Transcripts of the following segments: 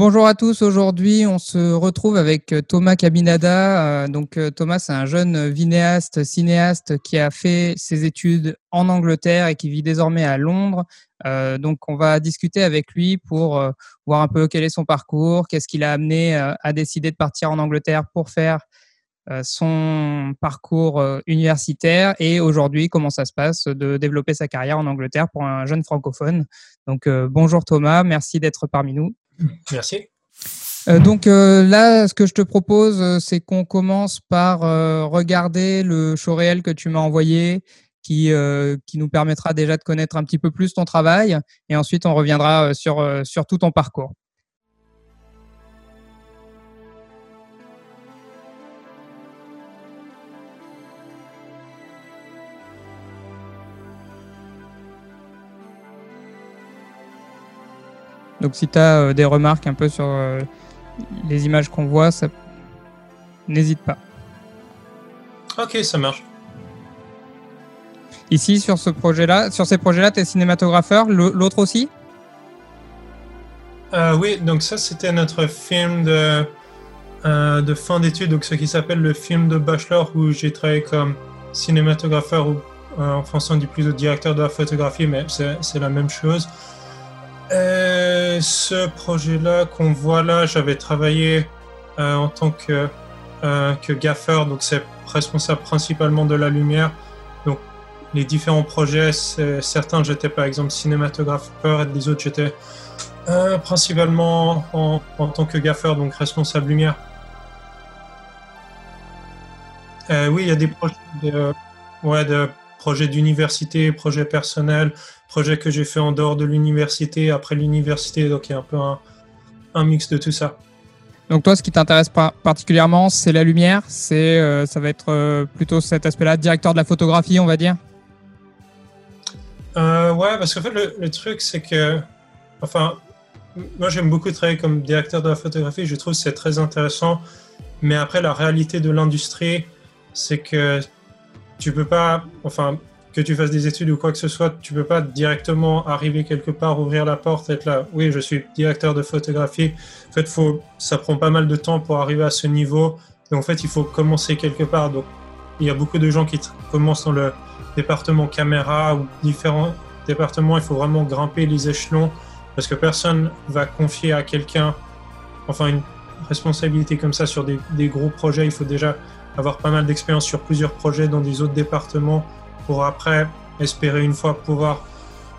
Bonjour à tous. Aujourd'hui, on se retrouve avec euh, Thomas Cabinada. Euh, donc, euh, Thomas, c'est un jeune vidéaste, cinéaste qui a fait ses études en Angleterre et qui vit désormais à Londres. donc, on va discuter avec lui pour voir un peu quel est son parcours, qu'est-ce qui l'a amené à décider de partir en Angleterre pour faire son parcours universitaire et aujourd'hui comment ça se passe de développer sa carrière en Angleterre pour un jeune francophone. Donc bonjour Thomas, merci d'être parmi nous. Merci. Euh, donc euh, là, ce que je te propose, euh, c'est qu'on commence par regarder le show réel que tu m'as envoyé, qui, qui nous permettra déjà de connaître un petit peu plus ton travail, et ensuite on reviendra sur, sur tout ton parcours. Donc si tu as euh, des remarques un peu sur euh, les images qu'on voit, ça... n'hésite pas. Ok, ça marche. Ici, sur ce projet-là, sur ces projets-là, tu es cinématographeur, l'autre aussi? Euh, Oui, donc ça, c'était notre film de, de fin d'études, donc ce qui s'appelle le film de bachelor, où j'ai travaillé comme cinématographeur, ou en français on dit plutôt directeur de la photographie, mais c'est la même chose. Euh, ce projet-là qu'on voit là, j'avais travaillé euh, en tant que, euh, que gaffer, donc c'est responsable principalement de la lumière. Donc les différents projets, certains j'étais par exemple cinématographeur et les autres j'étais principalement en, en, tant que gaffer, donc responsable lumière. oui, il y a des projets de, ouais, de projets d'université, projets personnels, projet que j'ai fait en dehors de l'université, après l'université, donc il y a un peu un, mix de tout ça. Donc toi, ce qui t'intéresse particulièrement, c'est la lumière, c'est euh, ça va être euh, plutôt cet aspect-là, directeur de la photographie, on va dire? Euh, ouais, parce qu'en fait le, truc c'est que, enfin, moi j'aime beaucoup travailler comme directeur de la photographie, je trouve que c'est très intéressant, mais après la réalité de l'industrie, c'est que tu peux pas, enfin, que tu fasses des études ou quoi que ce soit, tu peux pas directement arriver quelque part, ouvrir la porte, être là. Oui, je suis directeur de photographie. En fait, faut, ça prend pas mal de temps pour arriver à ce niveau. Donc, en fait, il faut commencer quelque part. Donc, il y a beaucoup de gens qui commencent dans le département caméra ou différents départements. Il faut vraiment grimper les échelons parce que personne va confier à quelqu'un, enfin, une responsabilité comme ça sur des, des gros projets. Il faut déjà avoir pas mal d'expérience sur plusieurs projets dans des autres départements pour après espérer une fois pouvoir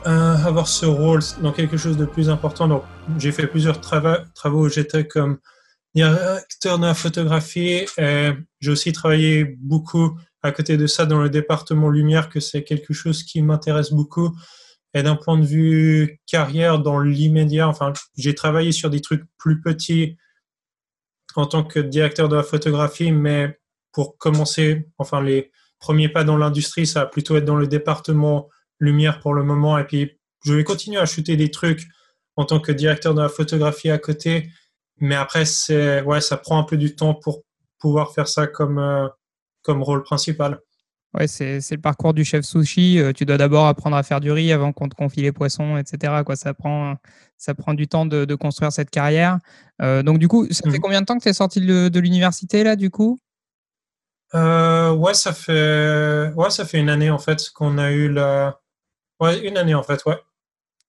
euh, avoir ce rôle dans quelque chose de plus important. Donc, j'ai fait plusieurs travaux. J'étais comme directeur de la photographie. J'ai aussi travaillé beaucoup à côté de ça dans le département lumière, que c'est quelque chose qui m'intéresse beaucoup. Et d'un point de vue carrière, dans l'immédiat, enfin, j'ai travaillé sur des trucs plus petits en tant que directeur de la photographie, mais pour commencer, enfin, les, premier pas dans l'industrie, ça va plutôt être dans le département lumière pour le moment. Et puis, je vais continuer à shooter des trucs en tant que directeur de la photographie à côté. Mais après, c'est, ouais, ça prend un peu du temps pour pouvoir faire ça comme, euh, comme rôle principal. Ouais, c'est, c'est le parcours du chef sushi. Euh, tu dois d'abord apprendre à faire du riz avant qu'on te confie les poissons, etc. Quoi, ça, prend, ça prend du temps de, de construire cette carrière. Euh, donc, du coup, ça fait mmh. combien de temps que tu es sorti de, de l'université, là, du coup? Euh, ouais, ça fait ouais, ça fait une année en fait qu'on a eu la ouais, une année en fait, ouais.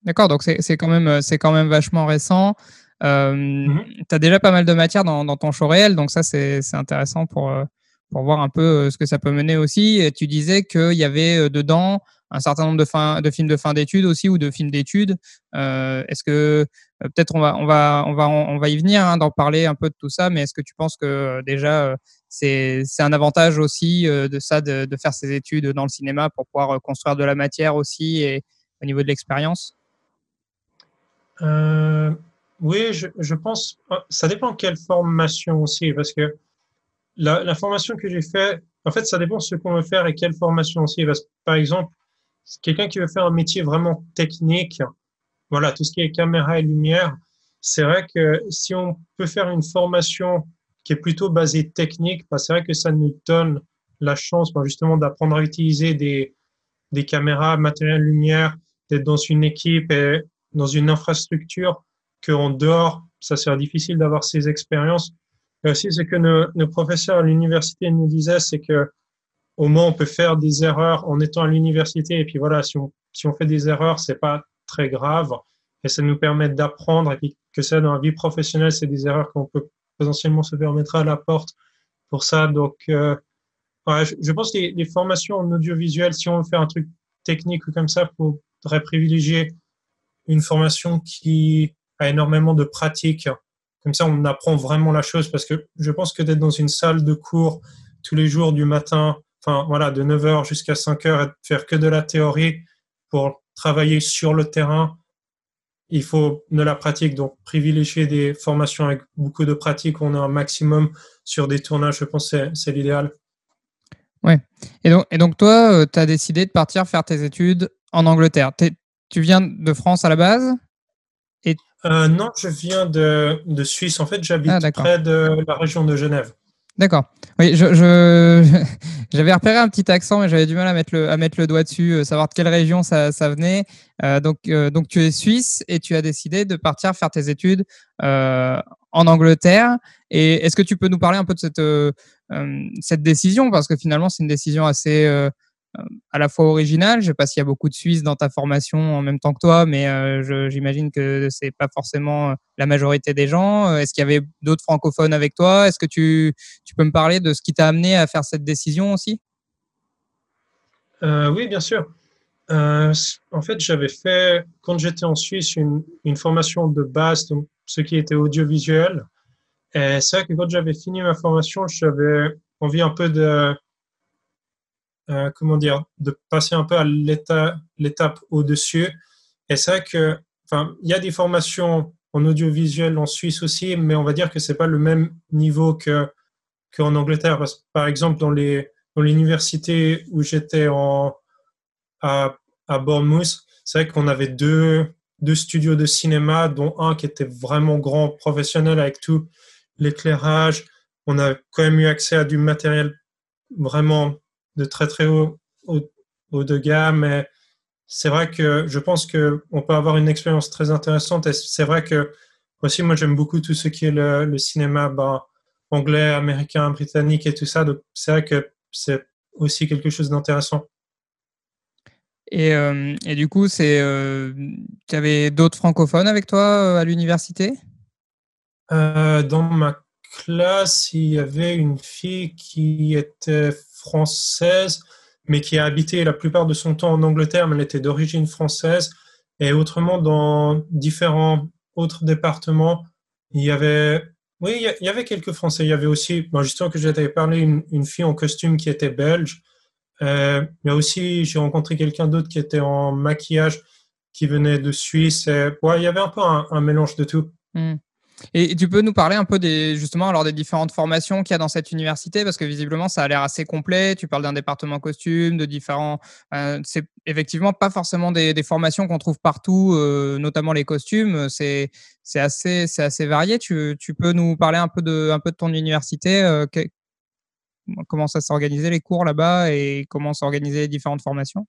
D'accord, donc c'est quand même c'est quand même vachement récent. Euh, mm-hmm. Tu as déjà pas mal de matière dans, dans ton show réel, donc ça c'est intéressant pour euh, pour voir un peu euh, ce que ça peut mener aussi. Et tu disais qu'il y avait dedans un certain nombre de, fin, de films de fin d'études aussi ou de films d'études. Euh, est-ce que peut-être on va on va on va on va y venir hein, d'en parler un peu de tout ça, mais est-ce que tu penses que déjà c'est un avantage aussi euh, de ça, de, faire ses études dans le cinéma pour pouvoir euh, construire de la matière aussi et au niveau de l'expérience? Euh, Oui, je, pense, ça dépend quelle formation aussi, parce que la, formation que j'ai fait, en fait, ça dépend de ce qu'on veut faire et quelle formation aussi. par exemple, quelqu'un qui veut faire un métier vraiment technique, voilà, tout ce qui est caméra et lumière, c'est vrai que si on peut faire une formation qui est plutôt basé technique, que c'est vrai que ça nous donne la chance ben, justement d'apprendre à utiliser des, des caméras, matériel lumière, d'être dans une équipe et dans une infrastructure qu'en dehors ça serait difficile d'avoir ces expériences. Et aussi, ce que nos, nos professeurs à l'université nous disaient, c'est que au moins on peut faire des erreurs en étant à l'université. Et puis voilà, si on, si on fait des erreurs, c'est pas très grave. Et ça nous permet d'apprendre. Et puis que ça, dans la vie professionnelle, c'est des erreurs qu'on peut potentiellement se permettre à la porte pour ça. Donc, euh, ouais, je, pense que les, formations en audiovisuel, si on veut faire un truc technique ou comme ça, faudrait privilégier une formation qui a énormément de pratique. Comme ça, on apprend vraiment la chose parce que je pense que d'être dans une salle de cours tous les jours du matin, enfin voilà, de 9h jusqu'à 5h et de faire que de la théorie pour travailler sur le terrain, il faut de la pratique. Donc, privilégier des formations avec beaucoup de pratique, on a un maximum sur des tournages, je pense que c'est l'idéal. Ouais. Et donc, et donc toi, euh, tu as décidé de partir faire tes études en Angleterre. Tu viens de France à la base? Et... Euh, non, je viens de, de Suisse. En fait, j'habite ah, près de la région de Genève. D'accord. Oui, je, je j'avais repéré un petit accent, mais j'avais du mal à mettre le, à mettre le doigt dessus, euh, savoir de quelle région ça, ça venait. Euh, donc, euh, donc, tu es suisse et tu as décidé de partir faire tes études en Angleterre. Et est-ce que tu peux nous parler un peu de cette, cette décision? Parce que finalement, c'est une décision assez à la fois original. Je sais pas s'il y a beaucoup de Suisses dans ta formation en même temps que toi, mais euh, j'imagine que c'est pas forcément euh, la majorité des gens. Euh, est-ce qu'il y avait d'autres francophones avec toi? Est-ce que tu, tu peux me parler de ce qui t'a amené à faire cette décision aussi? Oui, bien sûr. en fait, j'avais fait, quand j'étais en Suisse, une, une, formation de base, donc ce qui était audiovisuel. Et c'est vrai que quand j'avais fini ma formation, j'avais envie un peu de euh, comment dire, de passer un peu à l'étape au-dessus. Et c'est vrai que, enfin, il y a des formations en audiovisuel en Suisse aussi, mais on va dire que c'est pas le même niveau que qu'en Angleterre. par exemple, dans les dans l'université où j'étais à, à Bournemouth, c'est vrai qu'on avait deux deux studios de cinéma, dont un qui était vraiment grand, professionnel avec tout l'éclairage. On a quand même eu accès à du matériel vraiment de très très haut, haut, de gamme. Mais c'est vrai que je pense qu'on peut avoir une expérience très intéressante. Et c'est vrai que aussi, moi, j'aime beaucoup tout ce qui est le, cinéma ben, anglais, américain, britannique et tout ça. Donc, c'est vrai que c'est aussi quelque chose d'intéressant. Et, euh, et, du coup, c'est, euh, tu avais d'autres francophones avec toi euh, à l'université? Dans ma classe, il y avait une fille qui était française, mais qui a habité la plupart de son temps en Angleterre, mais elle était d'origine française. Et autrement, dans différents autres départements, il y avait, oui, il y avait quelques Français. Il y avait aussi, bon, justement, que j'avais parlé, une, fille en costume qui était belge. Euh, mais aussi, j'ai rencontré quelqu'un d'autre qui était en maquillage, qui venait de Suisse. Et, ouais, il y avait un peu un, mélange de tout. Hmm. Et tu peux nous parler un peu des, justement, alors des différentes formations qu'il y a dans cette université, parce que visiblement, ça a l'air assez complet. Tu parles d'un département costume, de différents. Euh, c'est effectivement pas forcément des, formations qu'on trouve partout, euh, notamment les costumes. C'est, c'est assez, c'est assez varié. Tu, tu, peux nous parler un peu de, un peu de ton université. Euh, comment ça s'est organisé les cours là-bas et comment s'organisaient les différentes formations?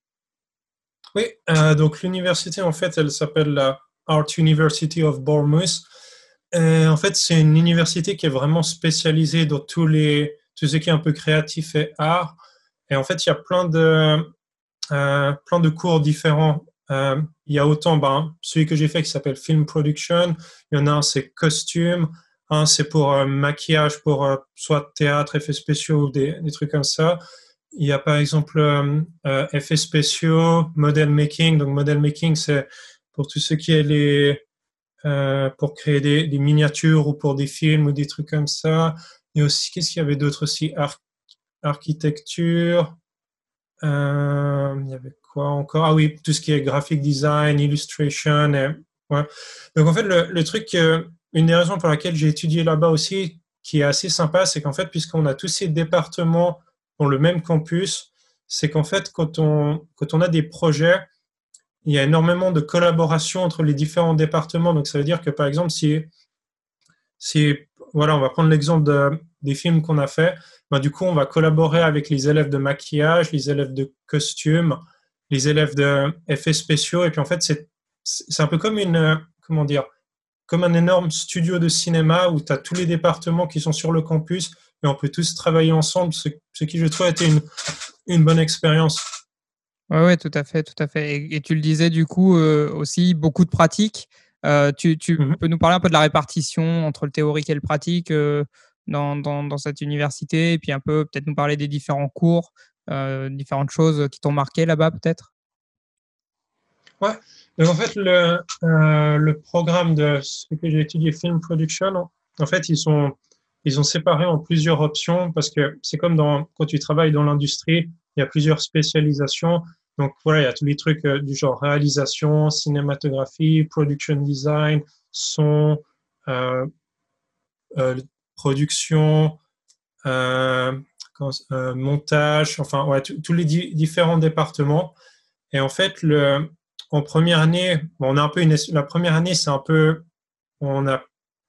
Oui, donc l'université, en fait, elle s'appelle la Art University of Bournemouth. Euh, en fait, c'est une université qui est vraiment spécialisée dans tous les, tout ce qui est un peu créatif et art. Et en fait, il y a plein de, euh, plein de cours différents. Euh, il y a autant, ben, celui que j'ai fait qui s'appelle Film Production. Il y en a un, c'est costume. Un, c'est pour maquillage, pour soit théâtre, effets spéciaux ou des, des, trucs comme ça. Il y a par exemple effets spéciaux, model making. Donc, model making, c'est pour tout ce qui est les, euh, pour créer des, miniatures ou pour des films ou des trucs comme ça. Et aussi, qu'est-ce qu'il y avait d'autre aussi? Architecture. Euh, il y avait quoi encore? Ah oui, tout ce qui est graphic design, illustration. Ouais. Donc en fait, le, le truc, euh, une des raisons pour laquelle j'ai étudié là-bas aussi, qui est assez sympa, c'est qu'en fait, puisqu'on a tous ces départements dans le même campus, c'est qu'en fait, quand on, quand on a des projets, il y a énormément de collaboration entre les différents départements. Donc, ça veut dire que, par exemple, si, si voilà, on va prendre l'exemple de, des films qu'on a fait, ben, du coup, on va collaborer avec les élèves de maquillage, les élèves de costume, les élèves de effets spéciaux. Et puis, en fait, c'est, c'est un peu comme une, comment dire, comme un énorme studio de cinéma où tu as tous les départements qui sont sur le campus et on peut tous travailler ensemble, ce, qui, je trouve, a été une bonne expérience. Oui, ouais, tout à fait, tout à fait. Et, tu le disais du coup euh, aussi, beaucoup de pratiques. Euh, tu, tu mmh peux nous parler un peu de la répartition entre le théorique et le pratique euh, dans, dans, dans, cette université, et puis un peu peut-être nous parler des différents cours, différentes choses qui t'ont marqué là-bas peut-être? Ouais, donc en fait, le, le programme de ce que j'ai étudié, Film Production, en fait, ils sont ils ont séparé en plusieurs options parce que c'est comme dans, quand tu travailles dans l'industrie, il y a plusieurs spécialisations. Donc voilà, il y a tous les trucs euh, du genre réalisation, cinématographie, production design, son, euh, euh, production, montage, enfin ouais, tous les différents départements. Et en fait, le, en première année, bon, on a un peu une, la première année, c'est un peu, on a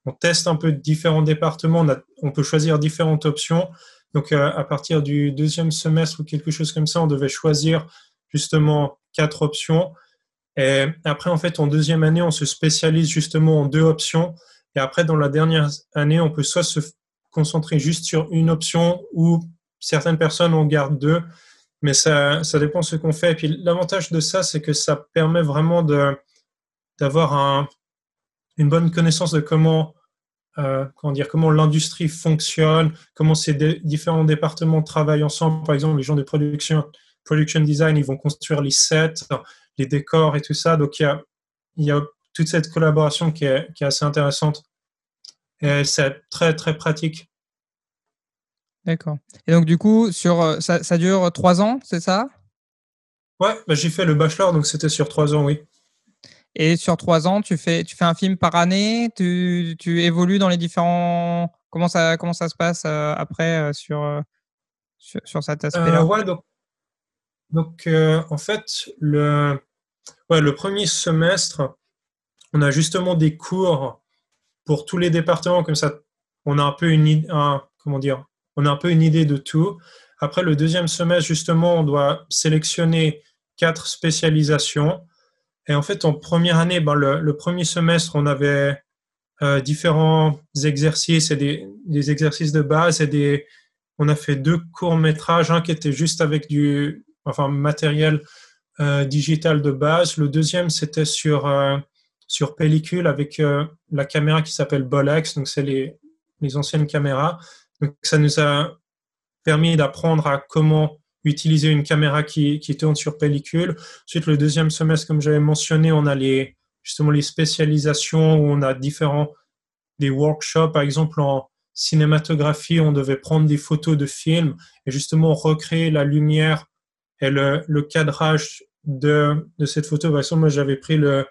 on teste un peu différents départements, on, peut choisir différentes options. Donc, euh, à partir du deuxième semestre ou quelque chose comme ça, on devait choisir justement quatre options. Et après, en fait, en deuxième année, on se spécialise justement en deux options. Et après, dans la dernière année, on peut soit se concentrer juste sur une option ou certaines personnes en gardent deux. Mais ça, ça dépend de ce qu'on fait. Et puis, l'avantage de ça, c'est que ça permet vraiment d'avoir un, une bonne connaissance de comment, euh, comment dire, comment l'industrie fonctionne, comment ces différents départements travaillent ensemble. Par exemple, les gens de production, production design, ils vont construire les sets, les décors et tout ça. Donc, il y a, il y a toute cette collaboration qui est, qui est assez intéressante. Et c'est très, très pratique. D'accord. Et donc, du coup, sur, euh, ça, ça dure trois ans, c'est ça? Ouais, bah, j'ai fait le bachelor, donc c'était sur trois ans, oui. Et sur trois ans, tu fais, tu fais un film par année, tu, tu évolues dans les différents. Comment ça, comment ça se passe euh, après euh, sur, euh, sur, sur, cet aspect-là? Ouais, donc, donc en fait, le, ouais, le premier semestre, on a justement des cours pour tous les départements, comme ça, on a un peu une, un, comment dire, on a un peu une idée de tout. Après le deuxième semestre, justement, on doit sélectionner quatre spécialisations. Et en fait, en première année, ben, le, premier semestre, on avait euh, différents exercices et des, des, exercices de base et des, on a fait deux courts métrages, un qui était juste avec du, enfin, matériel euh, digital de base. Le deuxième, c'était sur euh, sur pellicule avec euh, la caméra qui s'appelle Bolex, donc c'est les, les anciennes caméras. Donc ça nous a permis d'apprendre à comment utiliser une caméra qui, qui tourne sur pellicule. Ensuite, le deuxième semestre, comme j'avais mentionné, on a les, justement les spécialisations où on a différents des workshops, par exemple en cinématographie, on devait prendre des photos de films et justement recréer la lumière et le, le cadrage de, de cette photo. Par exemple, moi, j'avais pris le,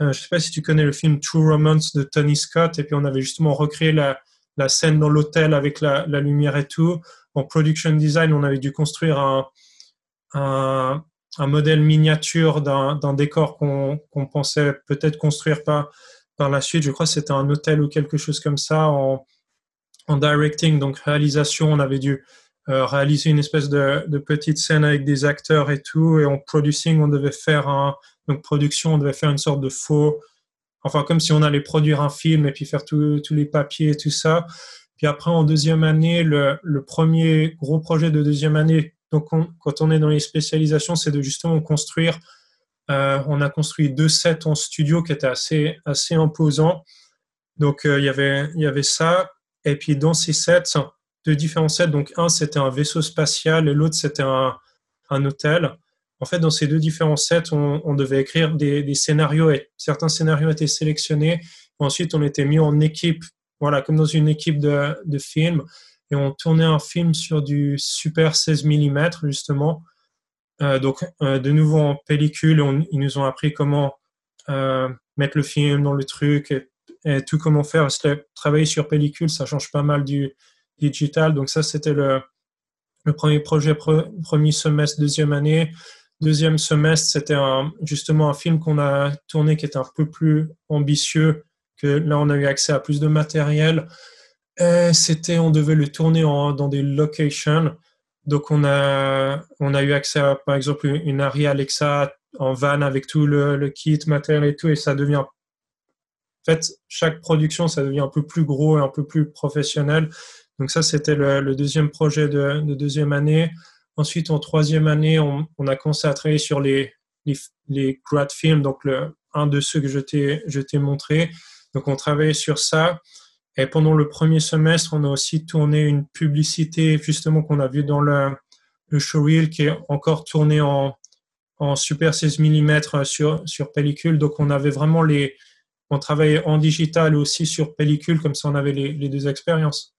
euh, je sais pas si tu connais le film True Romance de Tony Scott, et puis on avait justement recréé la, la scène dans l'hôtel avec la, la, lumière et tout en production design, on avait dû construire un, modèle miniature d'un décor qu'on pensait peut-être construire par, par la suite. Je crois que c'était un hôtel ou quelque chose comme ça. En, en directing, donc réalisation, on avait dû euh, réaliser une espèce de, de, petite scène avec des acteurs et tout. Et en producing, on devait faire un, donc production, on devait faire une sorte de faux, enfin comme si on allait produire un film et puis faire tous les papiers et tout ça. Puis après, en deuxième année, le, premier gros projet de deuxième année, donc quand on est dans les spécialisations, c'est de justement construire. Euh, on a construit deux sets en studio qui étaient assez, assez imposants. Donc euh, il, y avait, il y avait ça. Et puis dans ces sets, deux différents sets, donc un c'était un vaisseau spatial et l'autre c'était un, un hôtel. En fait, dans ces deux différents sets, on, devait écrire des, scénarios et certains scénarios étaient sélectionnés. Ensuite, on était mis en équipe voilà, comme dans une équipe de, de film. Et on tournait un film sur du super 16 mm, justement. Euh, donc, euh, de nouveau en pellicule, ils nous ont appris comment euh, mettre le film dans le truc et, tout comment faire. Parce que travailler sur pellicule, ça change pas mal du digital. Donc, ça, c'était le, le premier projet, premier semestre, deuxième année. Deuxième semestre, c'était justement un film qu'on a tourné qui était un peu plus ambitieux là, on a eu accès à plus de matériel. C'était, on devait le tourner dans des locations. Donc, on a, on a eu accès à, par exemple, une Arri Alexa en van avec tout le, kit, matériel et tout, et ça devient fait, chaque production, ça devient un peu plus gros et un peu plus professionnel. Donc ça, c'était le, deuxième projet de, deuxième année. Ensuite, en troisième année, on, a commencé à travailler sur les, les, grad films, donc un de ceux que je t'ai montré. Donc on travaillait sur ça. Et pendant le premier semestre, on a aussi tourné une publicité justement qu'on a vu dans le, le showreel qui est encore tourné en, en super 16 mm sur, pellicule. Donc on avait vraiment les... On travaillait en digital aussi sur pellicule, comme ça on avait les deux expériences.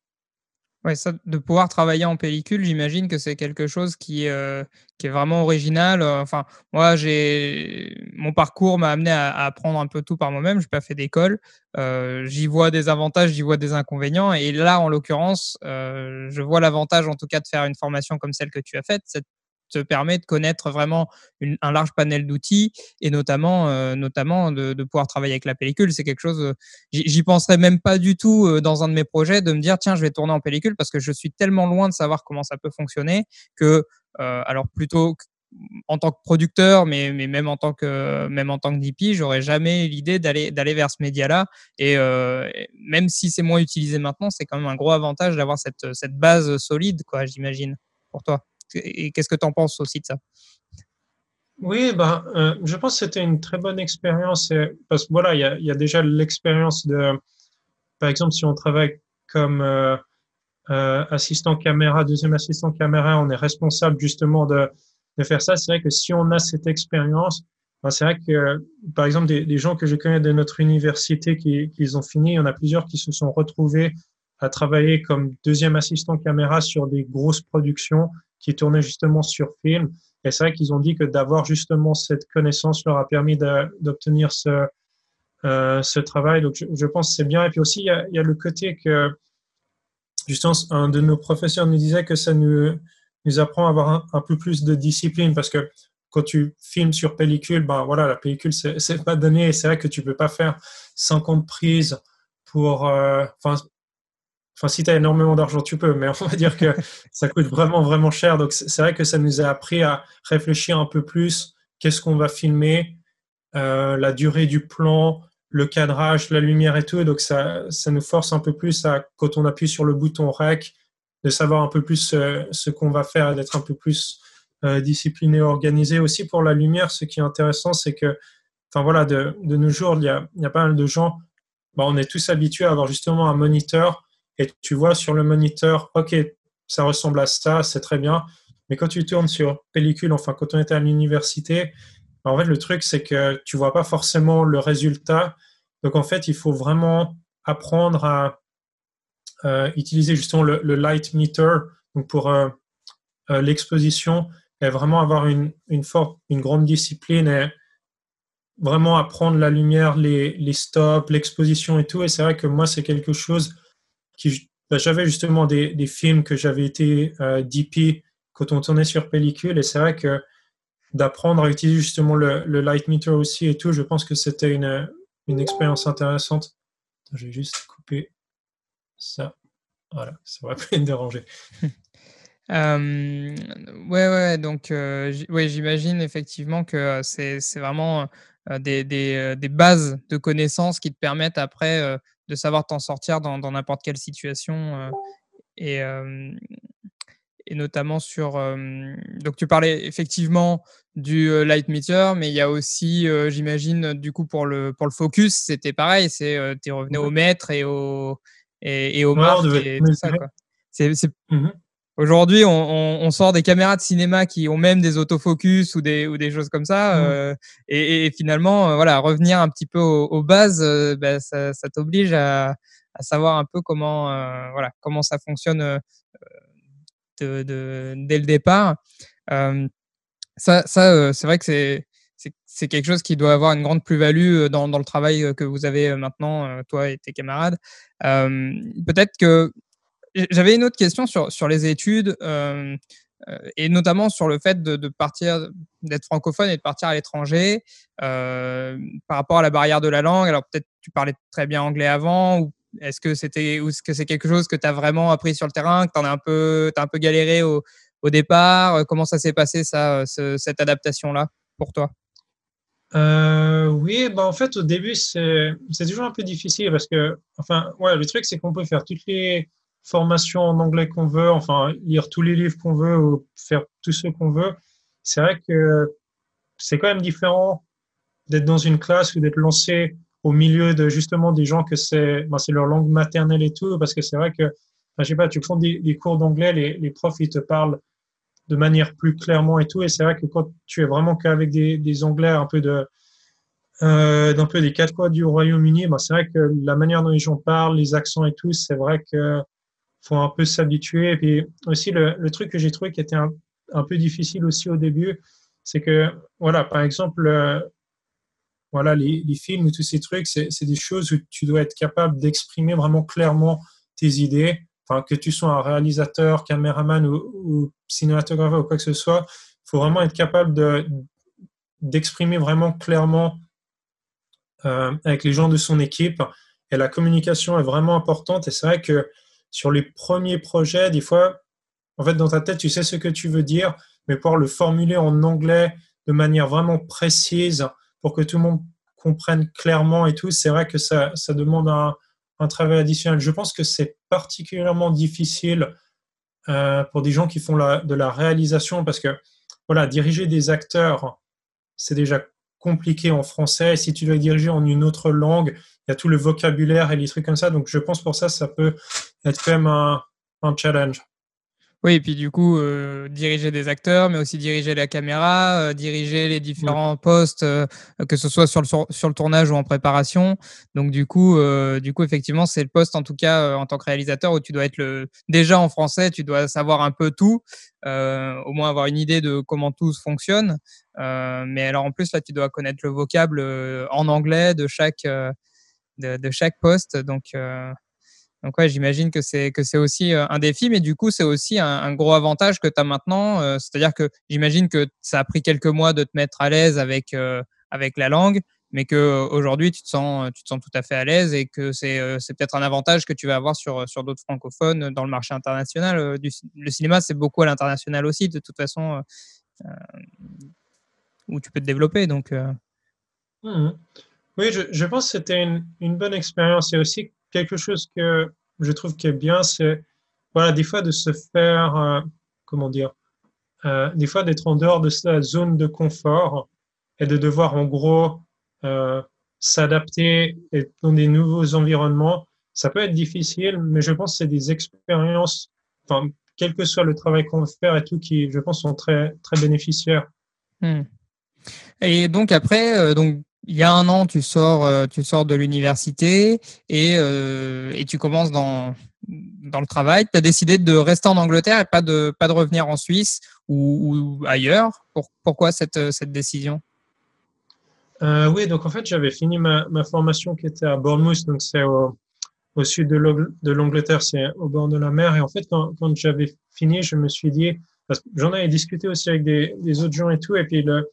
Ouais, ça, de pouvoir travailler en pellicule, j'imagine que c'est quelque chose qui, euh, qui est vraiment original. Euh, enfin, moi, j'ai mon parcours m'a amené à, apprendre un peu tout par moi-même. Je n'ai pas fait d'école. Euh, j'y vois des avantages, j'y vois des inconvénients. Et là, en l'occurrence, je vois l'avantage, en tout cas, de faire une formation comme celle que tu as faite, te permet de connaître vraiment un large panel d'outils et notamment, euh, notamment de, pouvoir travailler avec la pellicule. C'est quelque chose, euh, j'y penserais même pas du tout euh, dans un de mes projets de me dire tiens, je vais tourner en pellicule parce que je suis tellement loin de savoir comment ça peut fonctionner que, alors plutôt en tant que producteur, mais, mais même en tant que même en tant que DP, j'aurais jamais l'idée d'aller vers ce média-là. Et même si c'est moins utilisé maintenant, c'est quand même un gros avantage d'avoir cette cette base solide, quoi, j'imagine, pour toi. Et qu'est-ce que tu en penses aussi de ça? Oui, ben, euh, je pense que c'était une très bonne expérience. Parce que voilà, il y a, déjà l'expérience de, par exemple, si on travaille comme euh, euh, assistant caméra, deuxième assistant caméra, on est responsable justement de, de faire ça. C'est vrai que si on a cette expérience, ben, c'est vrai que, par exemple, des, des, gens que je connais de notre université qui, qui ont fini, il y en a plusieurs qui se sont retrouvés à travailler comme deuxième assistant caméra sur des grosses productions qui tournaient justement sur film. Et c'est vrai qu'ils ont dit que d'avoir justement cette connaissance leur a permis d'obtenir ce, euh, ce travail. Donc, je, pense que c'est bien. Et puis aussi, il y, a, le côté que, justement, un de nos professeurs nous disait que ça nous, nous apprend à avoir un, peu plus de discipline parce que quand tu filmes sur pellicule, ben voilà, la pellicule, c'est pas donné. Et c'est vrai que tu peux pas faire 50 prises pour, euh, Enfin, si tu as énormément d'argent, tu peux, mais on va dire que ça coûte vraiment, vraiment cher. Donc, c'est vrai que ça nous a appris à réfléchir un peu plus. Qu'est-ce qu'on va filmer, euh, la durée du plan, le cadrage, la lumière et tout. Donc, ça, ça nous force un peu plus à, quand on appuie sur le bouton REC, de savoir un peu plus euh, ce qu'on va faire d'être un peu plus euh, discipliné, organisé. Aussi, pour la lumière, ce qui est intéressant, c'est que, enfin voilà, de, de nos jours, il y a, y a pas mal de gens, bah, on est tous habitués à avoir justement un moniteur et tu vois sur le moniteur, OK, ça ressemble à ça, c'est très bien. Mais quand tu tournes sur pellicule, enfin, quand on était à l'université, en fait, le truc, c'est que tu vois pas forcément le résultat. Donc, en fait, il faut vraiment apprendre à euh, utiliser justement le, light meter pour euh, euh, l'exposition et vraiment avoir une, une, forte, une grande discipline et vraiment apprendre la lumière, les, les stops, l'exposition et tout. Et c'est vrai que moi, c'est quelque chose bah, j'avais justement des, des, films que j'avais été euh, DP quand on tournait sur pellicule, et c'est vrai que d'apprendre à utiliser justement le, le, light meter aussi et tout, je pense que c'était une, une expérience intéressante. Je vais juste couper ça. Voilà, ça va pas me déranger. Euh, ouais, ouais, donc euh, ouais, j'imagine effectivement que euh, c'est vraiment euh, des, des, des, bases de connaissances qui te permettent après de savoir t'en sortir dans n'importe quelle situation. Euh, et, et notamment sur. donc, tu parlais effectivement du light meter, mais il y a aussi, j'imagine, du coup, pour le, pour le focus, c'était pareil. C'est tu es revenu au mètre et au, et, et au marque et tout ça. C'est, Aujourd'hui, on, sort des caméras de cinéma qui ont même des autofocus ou des, ou des choses comme ça. Mmh. Euh, et, finalement, euh, voilà, revenir un petit peu aux, bases, euh, bah, ça, t'oblige à, savoir un peu comment, voilà, comment ça fonctionne de, dès le départ. ça, ça c'est vrai que c'est c'est quelque chose qui doit avoir une grande plus-value dans, dans, le travail que vous avez maintenant, toi et tes camarades. Peut-être que j'avais une autre question sur, sur les études euh, euh, et notamment sur le fait de, partir, d'être francophone et de partir à l'étranger euh, par rapport à la barrière de la langue. Alors peut-être tu parlais très bien anglais avant ou est-ce que c'était ou est-ce que c'est quelque chose que tu as vraiment appris sur le terrain, que tu as un peu as un peu galéré au, au départ? Comment ça s'est passé ça, cette adaptation là pour toi? Oui, bah en fait, au début, c'est toujours un peu difficile parce que, enfin, ouais, le truc, c'est qu'on peut faire toutes les formations en anglais qu'on veut, enfin, lire tous les livres qu'on veut ou faire tout ce qu'on veut. C'est vrai que c'est quand même différent d'être dans une classe ou d'être lancé au milieu de justement des gens que c'est bah, leur langue maternelle et tout, parce que c'est vrai que, je sais pas, tu prends des, cours d'anglais, les, les profs, ils te parlent de manière plus clairement et tout. Et c'est vrai que quand tu es vraiment qu'avec des, des Anglais un peu de euh, d'un peu des quatre coins du Royaume-Uni, ben c'est vrai que la manière dont les gens parlent, les accents et tout, c'est vrai que faut un peu s'habituer. Et puis aussi le, truc que j'ai trouvé qui était un, peu difficile aussi au début, c'est que voilà, par exemple, euh, voilà les, films ou tous ces trucs, c'est des choses où tu dois être capable d'exprimer vraiment clairement tes idées enfin, que tu sois un réalisateur, caméraman ou, ou cinématographe ou quoi que ce soit, il faut vraiment être capable de, d'exprimer vraiment clairement euh, avec les gens de son équipe. Et la communication est vraiment importante. Et c'est vrai que sur les premiers projets, des fois, en fait, dans ta tête, tu sais ce que tu veux dire, mais pouvoir le formuler en anglais de manière vraiment précise pour que tout le monde comprenne clairement et tout, c'est vrai que ça, ça demande un, travail additionnel. Je pense que c'est particulièrement difficile euh, pour des gens qui font de la réalisation parce que voilà, diriger des acteurs, c'est déjà compliqué en français. Si tu dois diriger en une autre langue, il y a tout le vocabulaire et les trucs comme ça. Donc je pense pour ça, ça peut être quand même un, un challenge. Oui, et puis du coup, euh, diriger des acteurs, mais aussi diriger la caméra, euh, diriger les différents postes, euh, que ce soit sur le, sur le tournage ou en préparation. Donc du coup, du coup, effectivement, c'est le poste, en tout cas, en tant que réalisateur, où tu dois être le déjà en français, tu dois savoir un peu tout, au moins avoir une idée de comment tout fonctionne. mais alors en plus, là, tu dois connaître le vocable en anglais de chaque de, chaque poste. Donc donc ouais, j'imagine que c'est que c'est aussi euh, un défi, mais du coup c'est aussi un, gros avantage que tu as maintenant. Euh, c'est-à-dire que j'imagine que ça a pris quelques mois de te mettre à l'aise avec euh, avec la langue, mais que aujourd'hui tu te sens tu te sens tout à fait à l'aise et que c'est c'est peut-être un avantage que tu vas avoir sur sur d'autres francophones dans le marché international. Du, le cinéma c'est beaucoup à l'international aussi de toute façon où tu peux te développer. Donc mmh. Oui, je, je pense que c'était une, une bonne expérience et aussi quelque chose que je trouve qui est bien, c'est voilà, des fois de se faire, euh, comment dire, euh, des fois d'être en dehors de sa zone de confort et de devoir en gros euh, s'adapter dans des nouveaux environnements. Ça peut être difficile, mais je pense que c'est des expériences, enfin, quel que soit le travail qu'on veut faire et tout, qui, je pense, sont très, très bénéficiaires. Hmm. Et donc après, euh, donc il y a un an, tu sors, euh, tu sors de l'université et, euh, tu commences dans, le travail. Tu as décidé de rester en Angleterre et pas de, revenir en Suisse ou, ailleurs. Pour, pourquoi cette, cette décision? Euh, Oui, donc en fait, j'avais fini ma, ma, formation qui était à Bournemouth, donc c'est au, sud de l'Angleterre, c'est au bord de la mer. Et en fait, quand, j'avais fini, je me suis dit, j'en avais discuté aussi avec des, des, autres gens et tout, et puis le,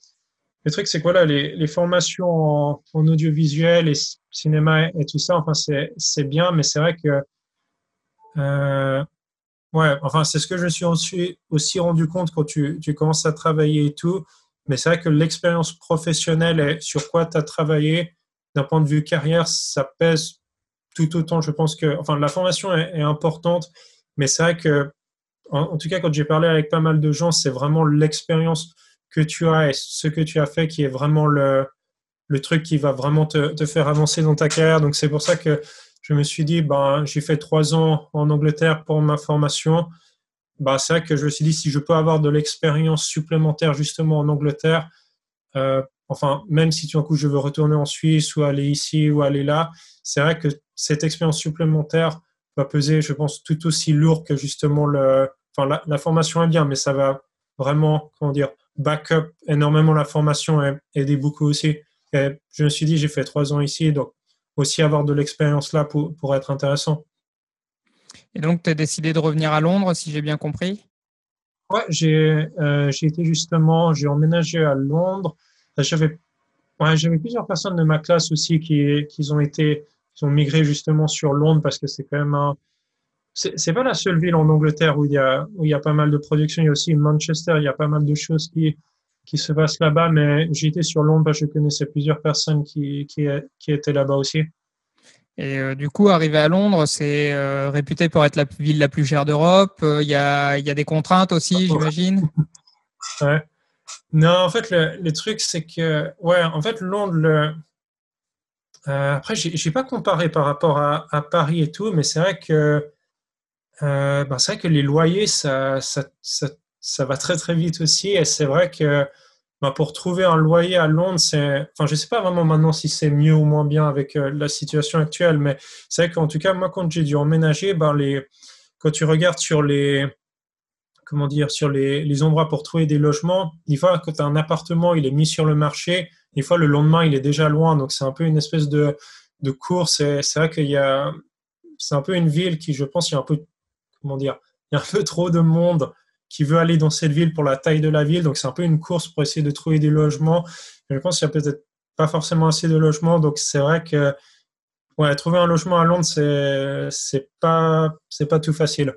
le truc, c'est quoi là, les, les formations en, audiovisuel et cinéma et tout ça, enfin, c'est bien, mais c'est vrai que, euh, ouais, enfin, c'est ce que je me suis aussi, rendu compte quand tu, tu commences à travailler et tout. Mais c'est vrai que l'expérience professionnelle et sur quoi tu as travaillé, d'un point de vue carrière, ça pèse tout autant. Je pense que, enfin, la formation est, est importante, mais c'est vrai que, en, en, tout cas, quand j'ai parlé avec pas mal de gens, c'est vraiment l'expérience que tu as et ce que tu as fait qui est vraiment le, le truc qui va vraiment te, te faire avancer dans ta carrière. Donc c'est pour ça que je me suis dit, ben, j'ai fait trois ans en Angleterre pour ma formation. Ben, c'est vrai que je me suis dit, si je peux avoir de l'expérience supplémentaire justement en Angleterre, euh, enfin, même si tout d'un coup je veux retourner en Suisse ou aller ici ou aller là, c'est vrai que cette expérience supplémentaire va peser, je pense, tout aussi lourd que justement le, enfin, la, la formation est bien, mais ça va vraiment, comment dire, backup énormément la formation et aider beaucoup aussi. Et je me suis dit, j'ai fait trois ans ici, donc aussi avoir de l'expérience là pour, pour être intéressant. Et donc, tu as décidé de revenir à Londres, si j'ai bien compris? Ouais, j'ai euh, été justement, j'ai emménagé à Londres. J'avais ouais, plusieurs personnes de ma classe aussi qui, qui ont été, qui ont migré justement sur Londres parce que c'est quand même un, c'est pas la seule ville en Angleterre où il y a où il y a pas mal de production. Il y a aussi Manchester, il y a pas mal de choses qui qui se passe là-bas, mais j'étais sur Londres, je connaissais plusieurs personnes qui, qui, qui étaient là-bas aussi. Et euh, du coup, arriver à Londres, c'est euh, réputé pour être la ville la plus chère d'Europe. Il y, a, y, a, des contraintes aussi, j'imagine. ouais. Non, en fait, le, le truc, c'est que, ouais, en fait, Londres, le, euh, après, j'ai pas comparé par rapport à, à, Paris et tout, mais c'est vrai que euh, ben c'est vrai que les loyers, ça, ça, ça, ça, va très très vite aussi. Et c'est vrai que ben pour trouver un loyer à Londres, c'est, enfin, je sais pas vraiment maintenant si c'est mieux ou moins bien avec euh, la situation actuelle, mais c'est vrai qu'en tout cas, moi, quand j'ai dû emménager, ben les, quand tu regardes sur les, comment dire, sur les, les endroits pour trouver des logements, des fois, quand tu as un appartement, il est mis sur le marché, des fois, le lendemain, il est déjà loin. Donc, c'est un peu une espèce de, de course. C'est vrai qu'il y a, c'est un peu une ville qui, je pense, il y a un peu, comment dire, il y a un peu trop de monde qui veut aller dans cette ville pour la taille de la ville. Donc, c'est un peu une course pour essayer de trouver des logements. je pense qu'il y a peut-être pas forcément assez de logements. Donc, c'est vrai que, ouais, trouver un logement à Londres, c'est, pas, pas tout facile.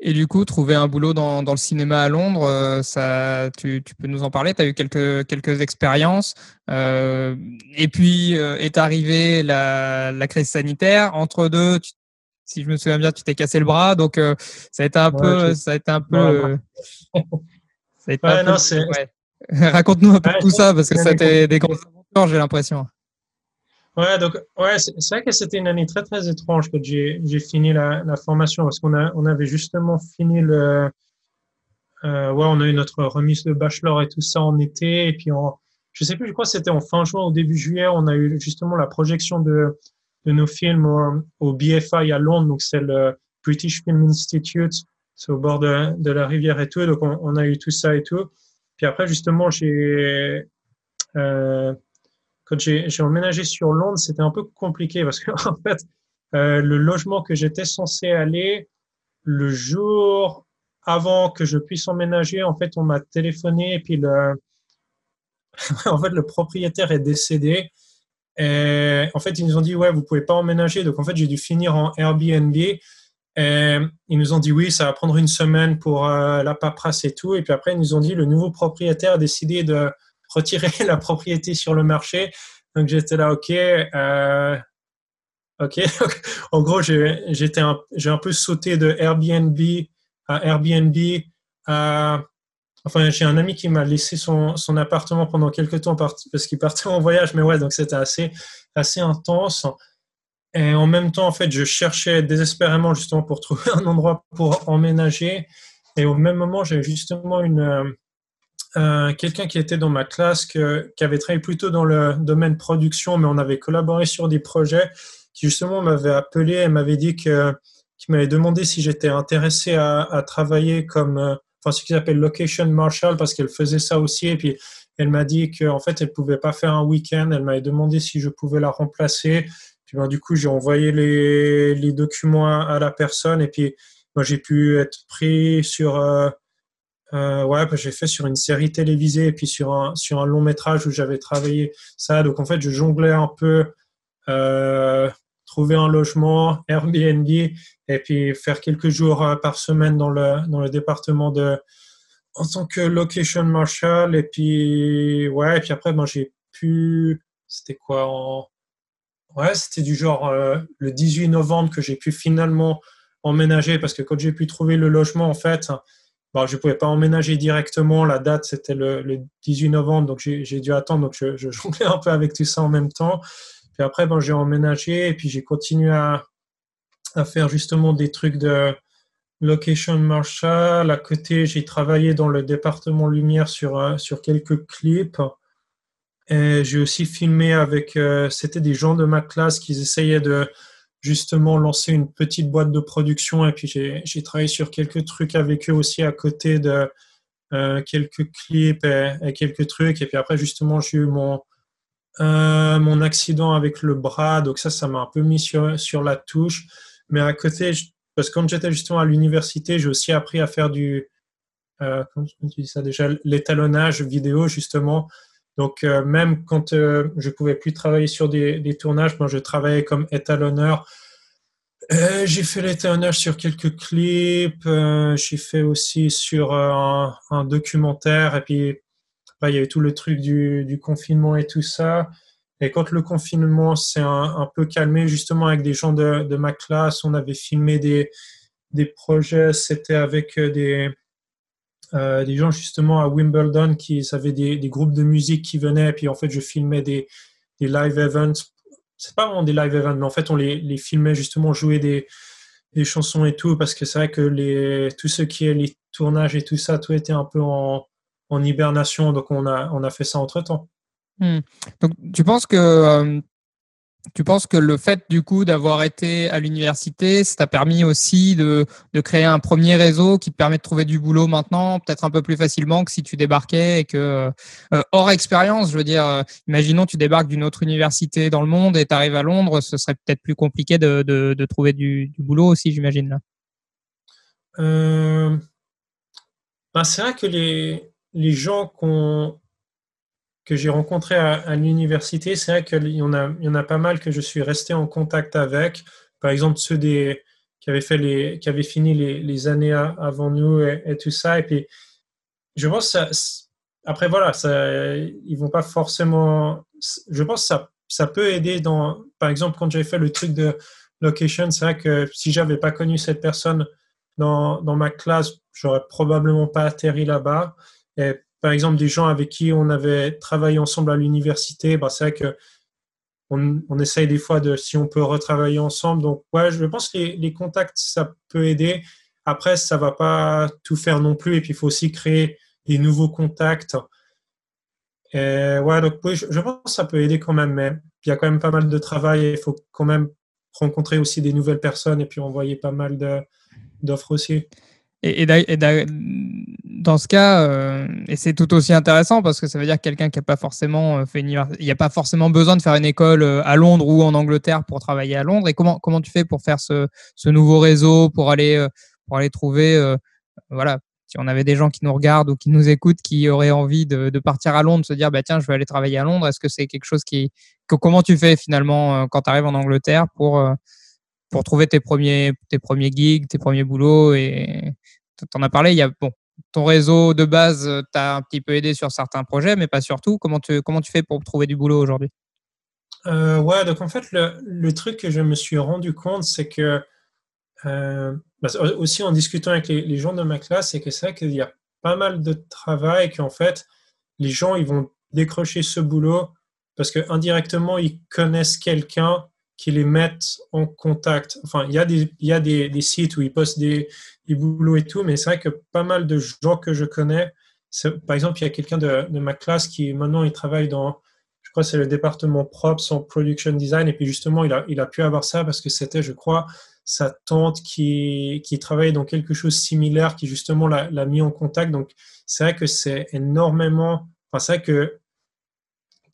Et du coup, trouver un boulot dans, dans le cinéma à Londres, euh, ça, tu, tu, peux nous en parler? Tu as eu quelques, quelques expériences. Euh, et puis euh, est arrivée la, la, crise sanitaire. Entre deux, si je me souviens bien, tu t'es cassé le bras. Donc, euh, ça a été un peu. Ça a été un peu. ça a été un peu Raconte-nous un peu tout ça, parce que ça a été des grosses aventures, j'ai l'impression. Ouais, donc ouais, c'est vrai que c'était une année très très étrange quand j'ai fini la, la, formation parce qu'on a on avait justement fini le euh, ouais on a eu notre remise de bachelor et tout ça en été et puis en je sais plus je crois que c'était en fin juin ou début juillet on a eu justement la projection de de nos films au, BFI à Londres donc c'est le British Film Institute c'est au bord de, la rivière et tout donc on, on, a eu tout ça et tout puis après justement j'ai euh, quand j'ai emménagé sur Londres, c'était un peu compliqué parce que en fait, euh, le logement que j'étais censé aller, le jour avant que je puisse emménager, en fait, on m'a téléphoné et puis le, en fait, le propriétaire est décédé. Et en fait, ils nous ont dit, ouais, vous pouvez pas emménager. Donc, en fait, j'ai dû finir en Airbnb. Et ils nous ont dit, oui, ça va prendre une semaine pour euh, la paperasse et tout. Et puis après, ils nous ont dit, le nouveau propriétaire a décidé de retirer la propriété sur le marché. Donc j'étais là, ok, euh, ok. en gros, j'ai un peu sauté de Airbnb à Airbnb. À, enfin, j'ai un ami qui m'a laissé son, appartement pendant quelques temps parce qu'il partait en voyage, mais ouais, donc c'était assez intense. Et en même temps, en fait, je cherchais désespérément justement pour trouver un endroit pour emménager. Et au même moment, j'ai justement une euh, quelqu'un qui était dans ma classe qui avait travaillé plutôt dans le domaine production, mais on avait collaboré sur des projets, qui justement m'avait appelé et m'avait dit que, qui m'avait demandé si j'étais intéressé à, à, travailler comme, euh, enfin ce qu'ils appellent location marshal, parce qu'elle faisait ça aussi, et puis elle m'a dit qu'en fait elle pouvait pas faire un week-end, elle m'avait demandé si je pouvais la remplacer, puis ben, du coup j'ai envoyé les, documents à, la personne, et puis moi j'ai pu être pris sur euh, euh, ouais, bah, j'ai fait sur une série télévisée et puis sur un, sur un long métrage où j'avais travaillé ça. Donc en fait, je jonglais un peu, euh, trouver un logement, Airbnb et puis faire quelques jours euh, par semaine dans le, dans le département de en tant que location marshal et puis ouais et puis après ben j'ai pu c'était quoi en ouais c'était du genre euh, le 18 novembre que j'ai pu finalement emménager parce que quand j'ai pu trouver le logement en fait Bon, je ne pouvais pas emménager directement. La date, c'était le, le, 18 novembre, donc j'ai dû attendre. Donc, je, je, jonglais un peu avec tout ça en même temps. Puis après, j'ai emménagé et puis j'ai continué à, à, faire justement des trucs de location marshal. À côté, j'ai travaillé dans le département lumière sur, euh, sur quelques clips. Et j'ai aussi filmé avec, euh, c'était des gens de ma classe qui essayaient de, justement lancé une petite boîte de production et puis j'ai travaillé sur quelques trucs avec eux aussi à côté de euh, quelques clips et, quelques trucs. Et puis après, justement, j'ai eu mon, euh, mon accident avec le bras. Donc ça, ça m'a un peu mis sur, sur la touche. Mais à côté, parce que quand j'étais justement à l'université, j'ai aussi appris à faire du, euh, comment tu dis ça déjà, l'étalonnage vidéo, justement. Donc, euh, même quand euh, je pouvais plus travailler sur des, des tournages, moi, je travaillais comme étalonneur. Euh, j'ai fait l'étalonnage sur quelques clips. j'ai fait aussi sur un, un, documentaire. Et puis, Il y avait tout le truc du, confinement et tout ça. Et quand le confinement s'est un, peu calmé, justement avec des gens de, ma classe, on avait filmé des, des projets. C'était avec euh, des, euh, des gens justement à Wimbledon qui avaient des, groupes de musique qui venaient. Et puis en fait, je filmais des, des live events. C'est pas vraiment des live events, mais en fait, on les, les filmait justement jouer des, des chansons et tout, parce que c'est vrai que les, tout ce qui est les tournages et tout ça, tout était un peu en, en hibernation. Donc on a, on a fait ça entre temps. Hmm. Donc, tu penses que euh, tu penses que le fait du coup d'avoir été à l'université, ça t'a permis aussi de, de, créer un premier réseau qui te permet de trouver du boulot maintenant, peut-être un peu plus facilement que si tu débarquais et que euh, hors expérience, je veux dire, euh, imaginons tu débarques d'une autre université dans le monde et tu arrives à Londres, ce serait peut-être plus compliqué de, de, de trouver du, du, boulot aussi, j'imagine. Euh, ben c'est vrai que les, les gens que j'ai rencontrés à, l'université, c'est vrai qu'il y, en a, y en a pas mal que je suis resté en contact avec. Par exemple, ceux des, qui avaient, fait les, qui avaient fini les, les années avant nous et, tout ça. Et puis, je pense ça, après, voilà, ça, ils vont pas forcément. Je pense que ça, ça peut aider dans. Par exemple, quand j'ai fait le truc de location, c'est vrai que si j'avais pas connu cette personne dans, dans ma classe, j'aurais probablement pas atterri là-bas. Par exemple, des gens avec qui on avait travaillé ensemble à l'université, bah, c'est vrai que on, essaye des fois de si on peut retravailler ensemble. Donc, ouais, je pense que les, contacts, ça peut aider. Après, ça va pas tout faire non plus. Et puis, il faut aussi créer des nouveaux contacts. Et donc oui, je, pense que ça peut aider quand même, mais il y a quand même pas mal de travail il faut quand même rencontrer aussi des nouvelles personnes et puis envoyer pas mal d'offres aussi. Et, et, dans ce cas, euh, et c'est tout aussi intéressant parce que ça veut dire que quelqu'un qui n'a pas forcément euh, fait une il n'y a pas forcément besoin de faire une école euh, à Londres ou en Angleterre pour travailler à Londres. Et comment comment tu fais pour faire ce, ce nouveau réseau, pour aller pour aller trouver, voilà, si on avait des gens qui nous regardent ou qui nous écoutent, qui auraient envie de, de partir à Londres, se dire bah tiens, je vais aller travailler à Londres. Est-ce que c'est quelque chose qui, comment tu fais finalement quand tu arrives en Angleterre pour pour trouver tes premiers, tes premiers gigs, tes premiers boulots. Et tu en as parlé, il y a, bon, ton réseau de base euh, t'a un petit peu aidé sur certains projets, mais pas sur tout. Comment tu, comment tu fais pour trouver du boulot aujourd'hui? Euh, Ouais, donc en fait, le, le, truc que je me suis rendu compte, c'est que, euh, bah, aussi en discutant avec les, les, gens de ma classe, c'est que c'est vrai qu'il y a pas mal de travail, qu'en fait, les gens, ils vont décrocher ce boulot parce que indirectement, ils connaissent quelqu'un qui les mettent en contact. Enfin, il y a des, sites où ils postent des, des boulots et tout, mais c'est vrai que pas mal de gens que je connais, par exemple, il y a quelqu'un de, ma classe qui maintenant il travaille dans, je crois c'est le département Props en Production Design, et puis justement il a, pu avoir ça parce que c'était, je crois, sa tante qui, qui travaillait dans quelque chose de similaire qui justement l'a mis en contact. Donc c'est vrai que c'est énormément, enfin c'est vrai que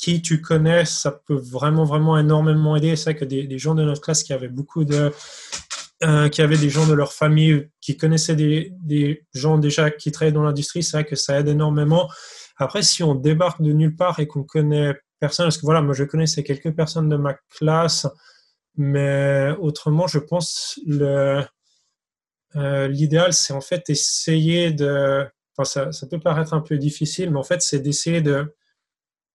qui tu connais, ça peut vraiment, vraiment énormément aider. C'est vrai que des, gens de notre classe qui avaient beaucoup de. Euh, qui avaient des gens de leur famille qui connaissaient des, des gens déjà qui travaillaient dans l'industrie, c'est vrai que ça aide énormément. Après, si on débarque de nulle part et qu'on connaît personne, parce que voilà, moi je connaissais quelques personnes de ma classe, mais autrement, je pense le euh, l'idéal, c'est en fait essayer de. Enfin, ça, ça peut paraître un peu difficile, mais en fait, c'est d'essayer de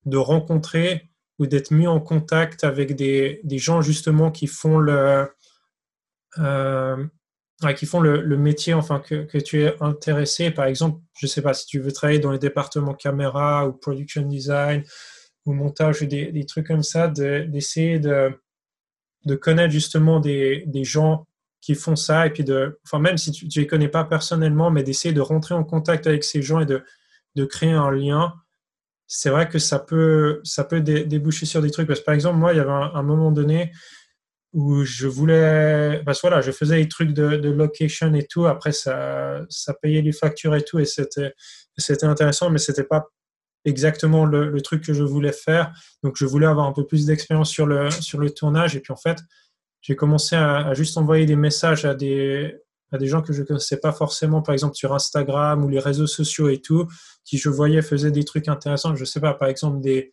de rencontrer ou d'être mis en contact avec des, des, gens justement qui font le, euh, qui font le, métier enfin que, que, tu es intéressé. Par exemple, je ne sais pas si tu veux travailler dans les départements caméra ou production design ou montage ou des, des trucs comme ça, d'essayer de, de, connaître justement des, des, gens qui font ça et puis de, enfin même si tu ne les connais pas personnellement, mais d'essayer de rentrer en contact avec ces gens et de, de créer un lien c'est vrai que ça peut, ça peut déboucher sur des trucs. Parce que, par exemple, moi, il y avait un, moment donné où je voulais, parce que voilà, je faisais des trucs de, location et tout. Après, ça, ça payait les factures et tout, et c'était, c'était intéressant, mais c'était pas exactement le, truc que je voulais faire. Donc, je voulais avoir un peu plus d'expérience sur le, sur le tournage. Et puis, en fait, j'ai commencé à, juste envoyer des messages à des, des gens que je ne connaissais pas forcément, par exemple sur Instagram ou les réseaux sociaux et tout, qui je voyais faisaient des trucs intéressants. Je ne sais pas, par exemple des,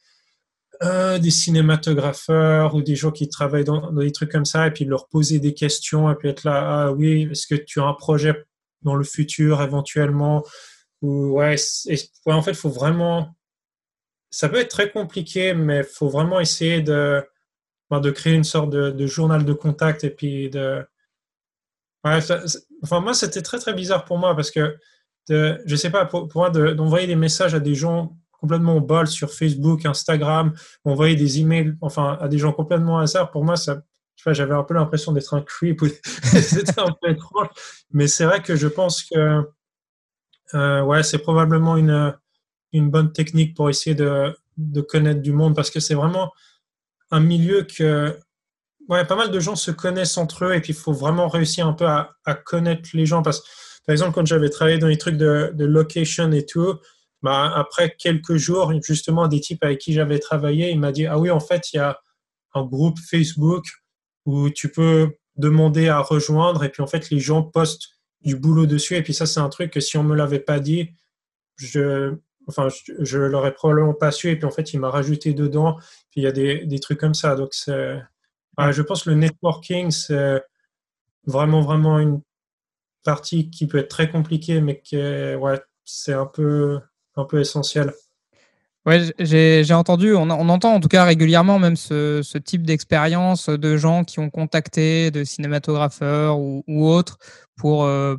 euh, des cinématographeurs ou des gens qui travaillent dans, des trucs comme ça, et puis leur poser des questions, et puis être là, ah oui, est-ce que tu as un projet dans le futur éventuellement? Ou ouais, en fait, il faut vraiment ça peut être très compliqué, mais il faut vraiment essayer de, ben, de créer une sorte de, journal de contact et puis de. Enfin, moi, c'était très, très bizarre pour moi parce que, de, je sais pas, pour, moi, d'envoyer des messages à des gens complètement au bol sur Facebook, Instagram, envoyer des emails, enfin, à des gens complètement hasard, pour moi, ça, j'avais un peu l'impression d'être un creep. C'était un peu étrange. Mais c'est vrai que je pense que euh, ouais, c'est probablement une, une bonne technique pour essayer de, de connaître du monde parce que c'est vraiment un milieu que ouais, pas mal de gens se connaissent entre eux et puis il faut vraiment réussir un peu à, connaître les gens. Parce par exemple, quand j'avais travaillé dans les trucs de, de location et tout, bah, après quelques jours, justement, des types avec qui j'avais travaillé, il m'a dit Ah oui, en fait, il y a un groupe Facebook où tu peux demander à rejoindre et puis en fait les gens postent du boulot dessus et puis ça c'est un truc que si on me l'avait pas dit je enfin je, l'aurais probablement pas su. Et puis en fait il m'a rajouté dedans. Puis il y a des, des trucs comme ça. Donc c'est je pense que le networking c'est vraiment vraiment une partie qui peut être très compliquée mais qui ouais c'est un peu un peu essentiel Ouais, j'ai entendu, on, on, entend en tout cas régulièrement même ce, ce type d'expérience de gens qui ont contacté de cinématographeurs ou, ou autres pour, euh,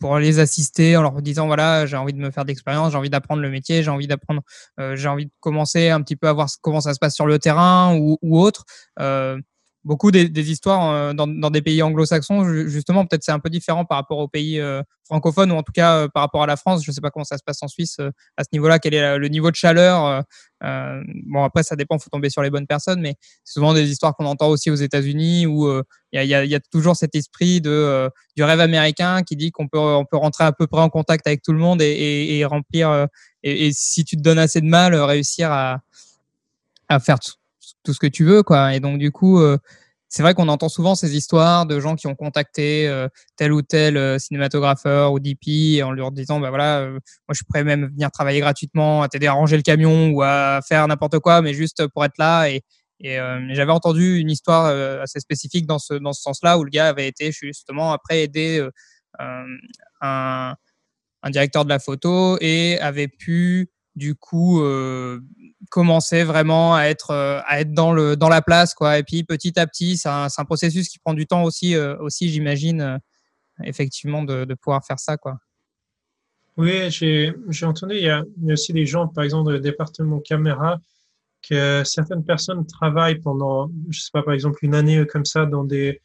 pour les assister en leur disant voilà, j'ai envie de me faire d'expérience, j'ai envie d'apprendre le métier, j'ai envie d'apprendre, euh, j'ai envie de commencer un petit peu à voir comment ça se passe sur le terrain ou, ou autre. Euh, beaucoup des, histoires euh, dans, des pays anglo-saxons, justement, peut-être c'est un peu différent par rapport aux pays euh, francophones ou en tout cas euh, par rapport à la France. Je ne sais pas comment ça se passe en Suisse à ce niveau-là, quel est le niveau de chaleur. bon, après, ça dépend, il faut tomber sur les bonnes personnes, mais c'est souvent des histoires qu'on entend aussi aux États-Unis où il y, a, toujours cet esprit de, du rêve américain qui dit qu'on peut, on peut rentrer à peu près en contact avec tout le monde et, remplir, et, si tu te donnes assez de mal, réussir à, à faire tout tout ce que tu veux, quoi. Et donc, du coup, euh, c'est vrai qu'on entend souvent ces histoires de gens qui ont contacté euh, tel ou tel euh, cinématographeur ou DP en leur disant, bah voilà, moi je prêt même venir travailler gratuitement, à t'aider à ranger le camion ou à faire n'importe quoi, mais juste pour être là. Et, j'avais entendu une histoire assez spécifique dans ce, dans ce sens-là où le gars avait été justement après aider un, directeur de la photo et avait pu du coup euh, commencer vraiment à être euh, à être dans le dans la place quoi. Et puis petit à petit c'est un, un, processus qui prend du temps aussi euh, aussi j'imagine effectivement de, de, pouvoir faire ça quoi. Oui j'ai entendu il y, a, aussi des gens par exemple dans le département caméra que certaines personnes travaillent pendant je sais pas par exemple une année comme ça dans des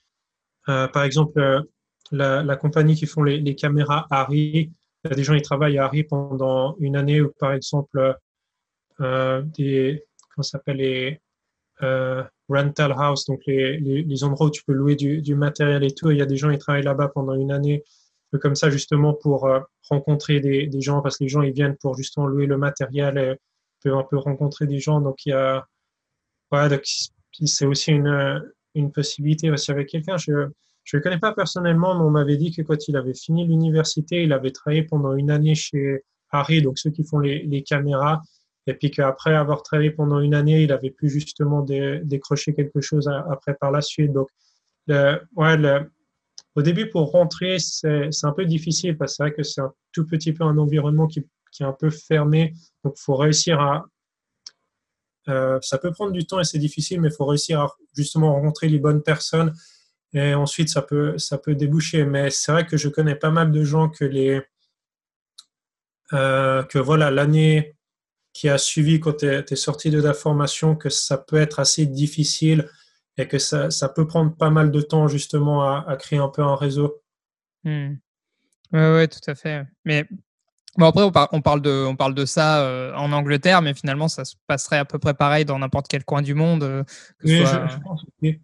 par exemple la, la, compagnie qui font les, les caméras Harry. Il y a des gens qui travaillent à Harry pendant une année ou par exemple euh, des comment s'appelle les euh, rental house, donc les, les, endroits où tu peux louer du, du, matériel et tout. il y a des gens qui travaillent là-bas pendant une année comme ça justement pour euh, rencontrer des, des, gens parce que les gens ils viennent pour justement louer le matériel et peuvent un peu rencontrer des gens. Donc il y a donc c'est aussi une, une possibilité aussi avec quelqu'un. Je je le connais pas personnellement, mais on m'avait dit que quand il avait fini l'université, il avait travaillé pendant une année chez Harry, donc ceux qui font les, les caméras, et puis qu'après avoir travaillé pendant une année, il avait pu justement décrocher quelque chose après par la suite. Donc, ouais, au début, pour rentrer, c'est un peu difficile parce que c'est vrai que c'est un tout petit peu un environnement qui, qui est un peu fermé. Donc, il faut réussir à. Euh, ça peut prendre du temps et c'est difficile, mais il faut réussir à justement rencontrer les bonnes personnes et ensuite, ça peut, ça peut déboucher. Mais c'est vrai que je connais pas mal de gens que les, euh, que voilà, l'année qui a suivi quand tu es, sorti de la formation, que ça peut être assez difficile et que ça, ça peut prendre pas mal de temps justement à, à créer un peu un réseau. Oui, ouais, tout à fait. Mais bon, après, on, on, parle de, on parle de ça euh, en Angleterre, mais finalement, ça se passerait à peu près pareil dans n'importe quel coin du monde. Euh, oui, je, pense, oui.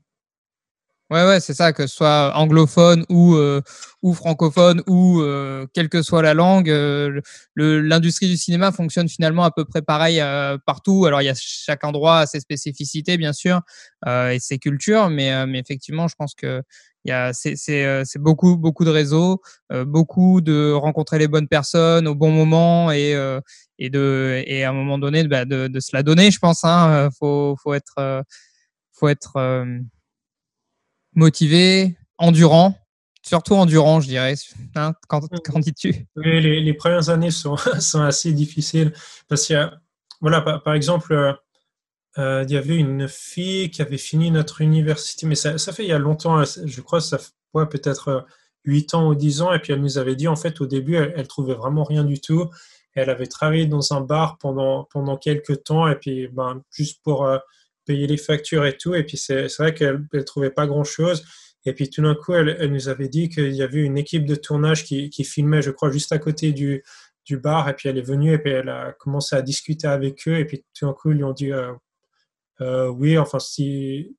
Ouais, ouais, c'est ça, que ce soit anglophone ou, euh, ou francophone ou euh, quelle que soit la langue, euh, l'industrie du cinéma fonctionne finalement à peu près pareil partout. Alors, il y a chaque endroit ses spécificités, bien sûr, et ses cultures, mais, mais effectivement, je pense que c'est beaucoup, beaucoup de réseaux, beaucoup de rencontrer les bonnes personnes au bon moment et, et, de, et à un moment donné, bah, de, de se la donner, je pense. Hein, faut, faut être. faut être motivé, endurant, surtout endurant, je dirais. Hein, qu'en dis-tu les, les, premières années sont, sont, assez difficiles parce voilà, par, exemple, il y avait une fille qui avait fini notre université, mais ça, ça fait il y a longtemps, je crois, ça fait peut-être 8 ans ou 10 ans, et puis elle nous avait dit, en fait, au début, elle, elle trouvait vraiment rien du tout. Elle avait travaillé dans un bar pendant, pendant quelques temps, et puis ben, juste pour euh, payer les factures et tout. Et puis c'est vrai qu'elle trouvait pas grand-chose. Et puis tout d'un coup, elle, nous avait dit qu'il y avait une équipe de tournage qui, qui, filmait, je crois, juste à côté du, du bar. Et puis elle est venue et puis elle a commencé à discuter avec eux. Et puis tout d'un coup, ils lui ont dit euh, euh, oui, enfin, si.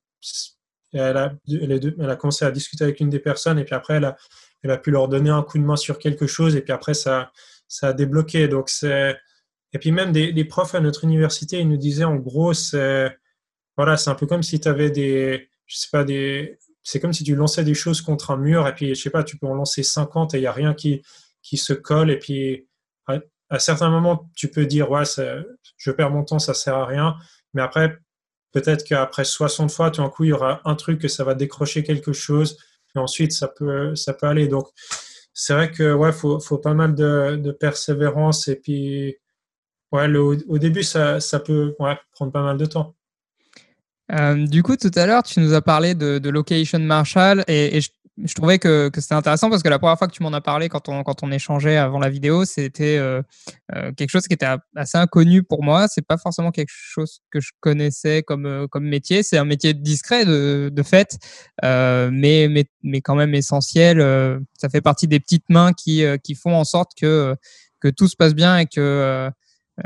Elle a, elle, elle a commencé à discuter avec une des personnes et puis après, elle a, elle a pu leur donner un coup de main sur quelque chose. Et puis après, ça, ça a débloqué. Donc c'est et puis même des, profs à notre université, ils nous disaient en gros, c'est voilà, c'est un peu comme si tu avais des, je sais pas des, c'est comme si tu lançais des choses contre un mur et puis je sais pas, tu peux en lancer 50 et il y a rien qui qui se colle et puis à, certains moments tu peux dire ouais, je perds mon temps, ça sert à rien, mais après peut-être qu'après 60 fois, tout d'un coup il y aura un truc que ça va décrocher quelque chose et ensuite ça peut ça peut aller. Donc c'est vrai que ouais, faut, faut pas mal de, de persévérance et puis ouais, au début ça, ça peut ouais, prendre pas mal de temps. Euh, du coup, tout à l'heure, tu nous as parlé de, de Location Marshall et, et je je trouvais que, que c'était intéressant parce que la première fois que tu m'en as parlé quand on, quand on échangeait avant la vidéo, c'était euh, euh, quelque chose qui était assez inconnu pour moi. C'est pas forcément quelque chose que je connaissais comme, euh, comme métier. C'est un métier discret de, de fait, mais, mais, mais quand même essentiel. ça fait partie des petites mains qui, qui font en sorte que, que tout se passe bien et que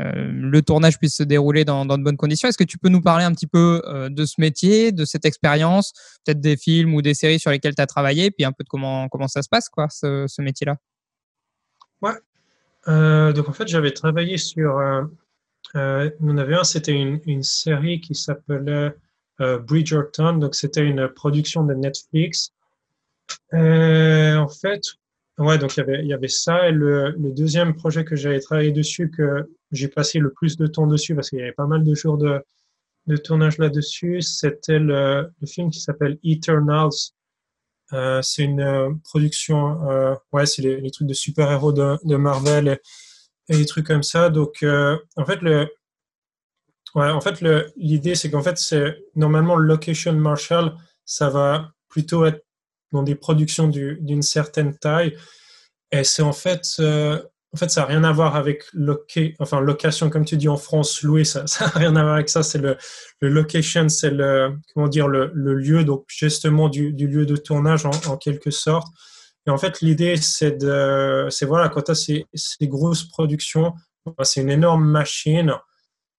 euh, le tournage puisse se dérouler dans, de bonnes conditions. Est-ce que tu peux nous parler un petit peu euh, de ce métier, de cette expérience, peut-être des films ou des séries sur lesquels tu as travaillé, puis un peu de comment, comment ça se passe, quoi, ce, métier-là? Ouais. Euh, donc en fait, j'avais travaillé sur. On avait un, c'était une, série qui s'appelait Bridgerton. Donc c'était une production de Netflix. en fait, Ouais, donc il y avait, il y avait ça. Et le, le deuxième projet que j'avais travaillé dessus, que j'ai passé le plus de temps dessus parce qu'il y avait pas mal de jours de, de tournage là-dessus, c'était le, le, film qui s'appelle Eternals. Euh, c'est une euh, production, euh, ouais, c'est les, trucs de super-héros de, de, Marvel et, des trucs comme ça. Donc, en fait, le, ouais, en fait, l'idée, c'est qu'en fait, c'est normalement le location Marshall, ça va plutôt être dans des productions d'une certaine taille. Et c'est en fait, en fait, ça n'a rien à voir avec enfin, location, comme tu dis en France, louer, ça n'a rien à voir avec ça. C'est le, location, c'est le, comment dire, le, lieu, donc justement du, lieu de tournage en, quelque sorte. Et en fait, l'idée, c'est de, c'est voilà, quand tu as ces, grosses productions, c'est une énorme machine.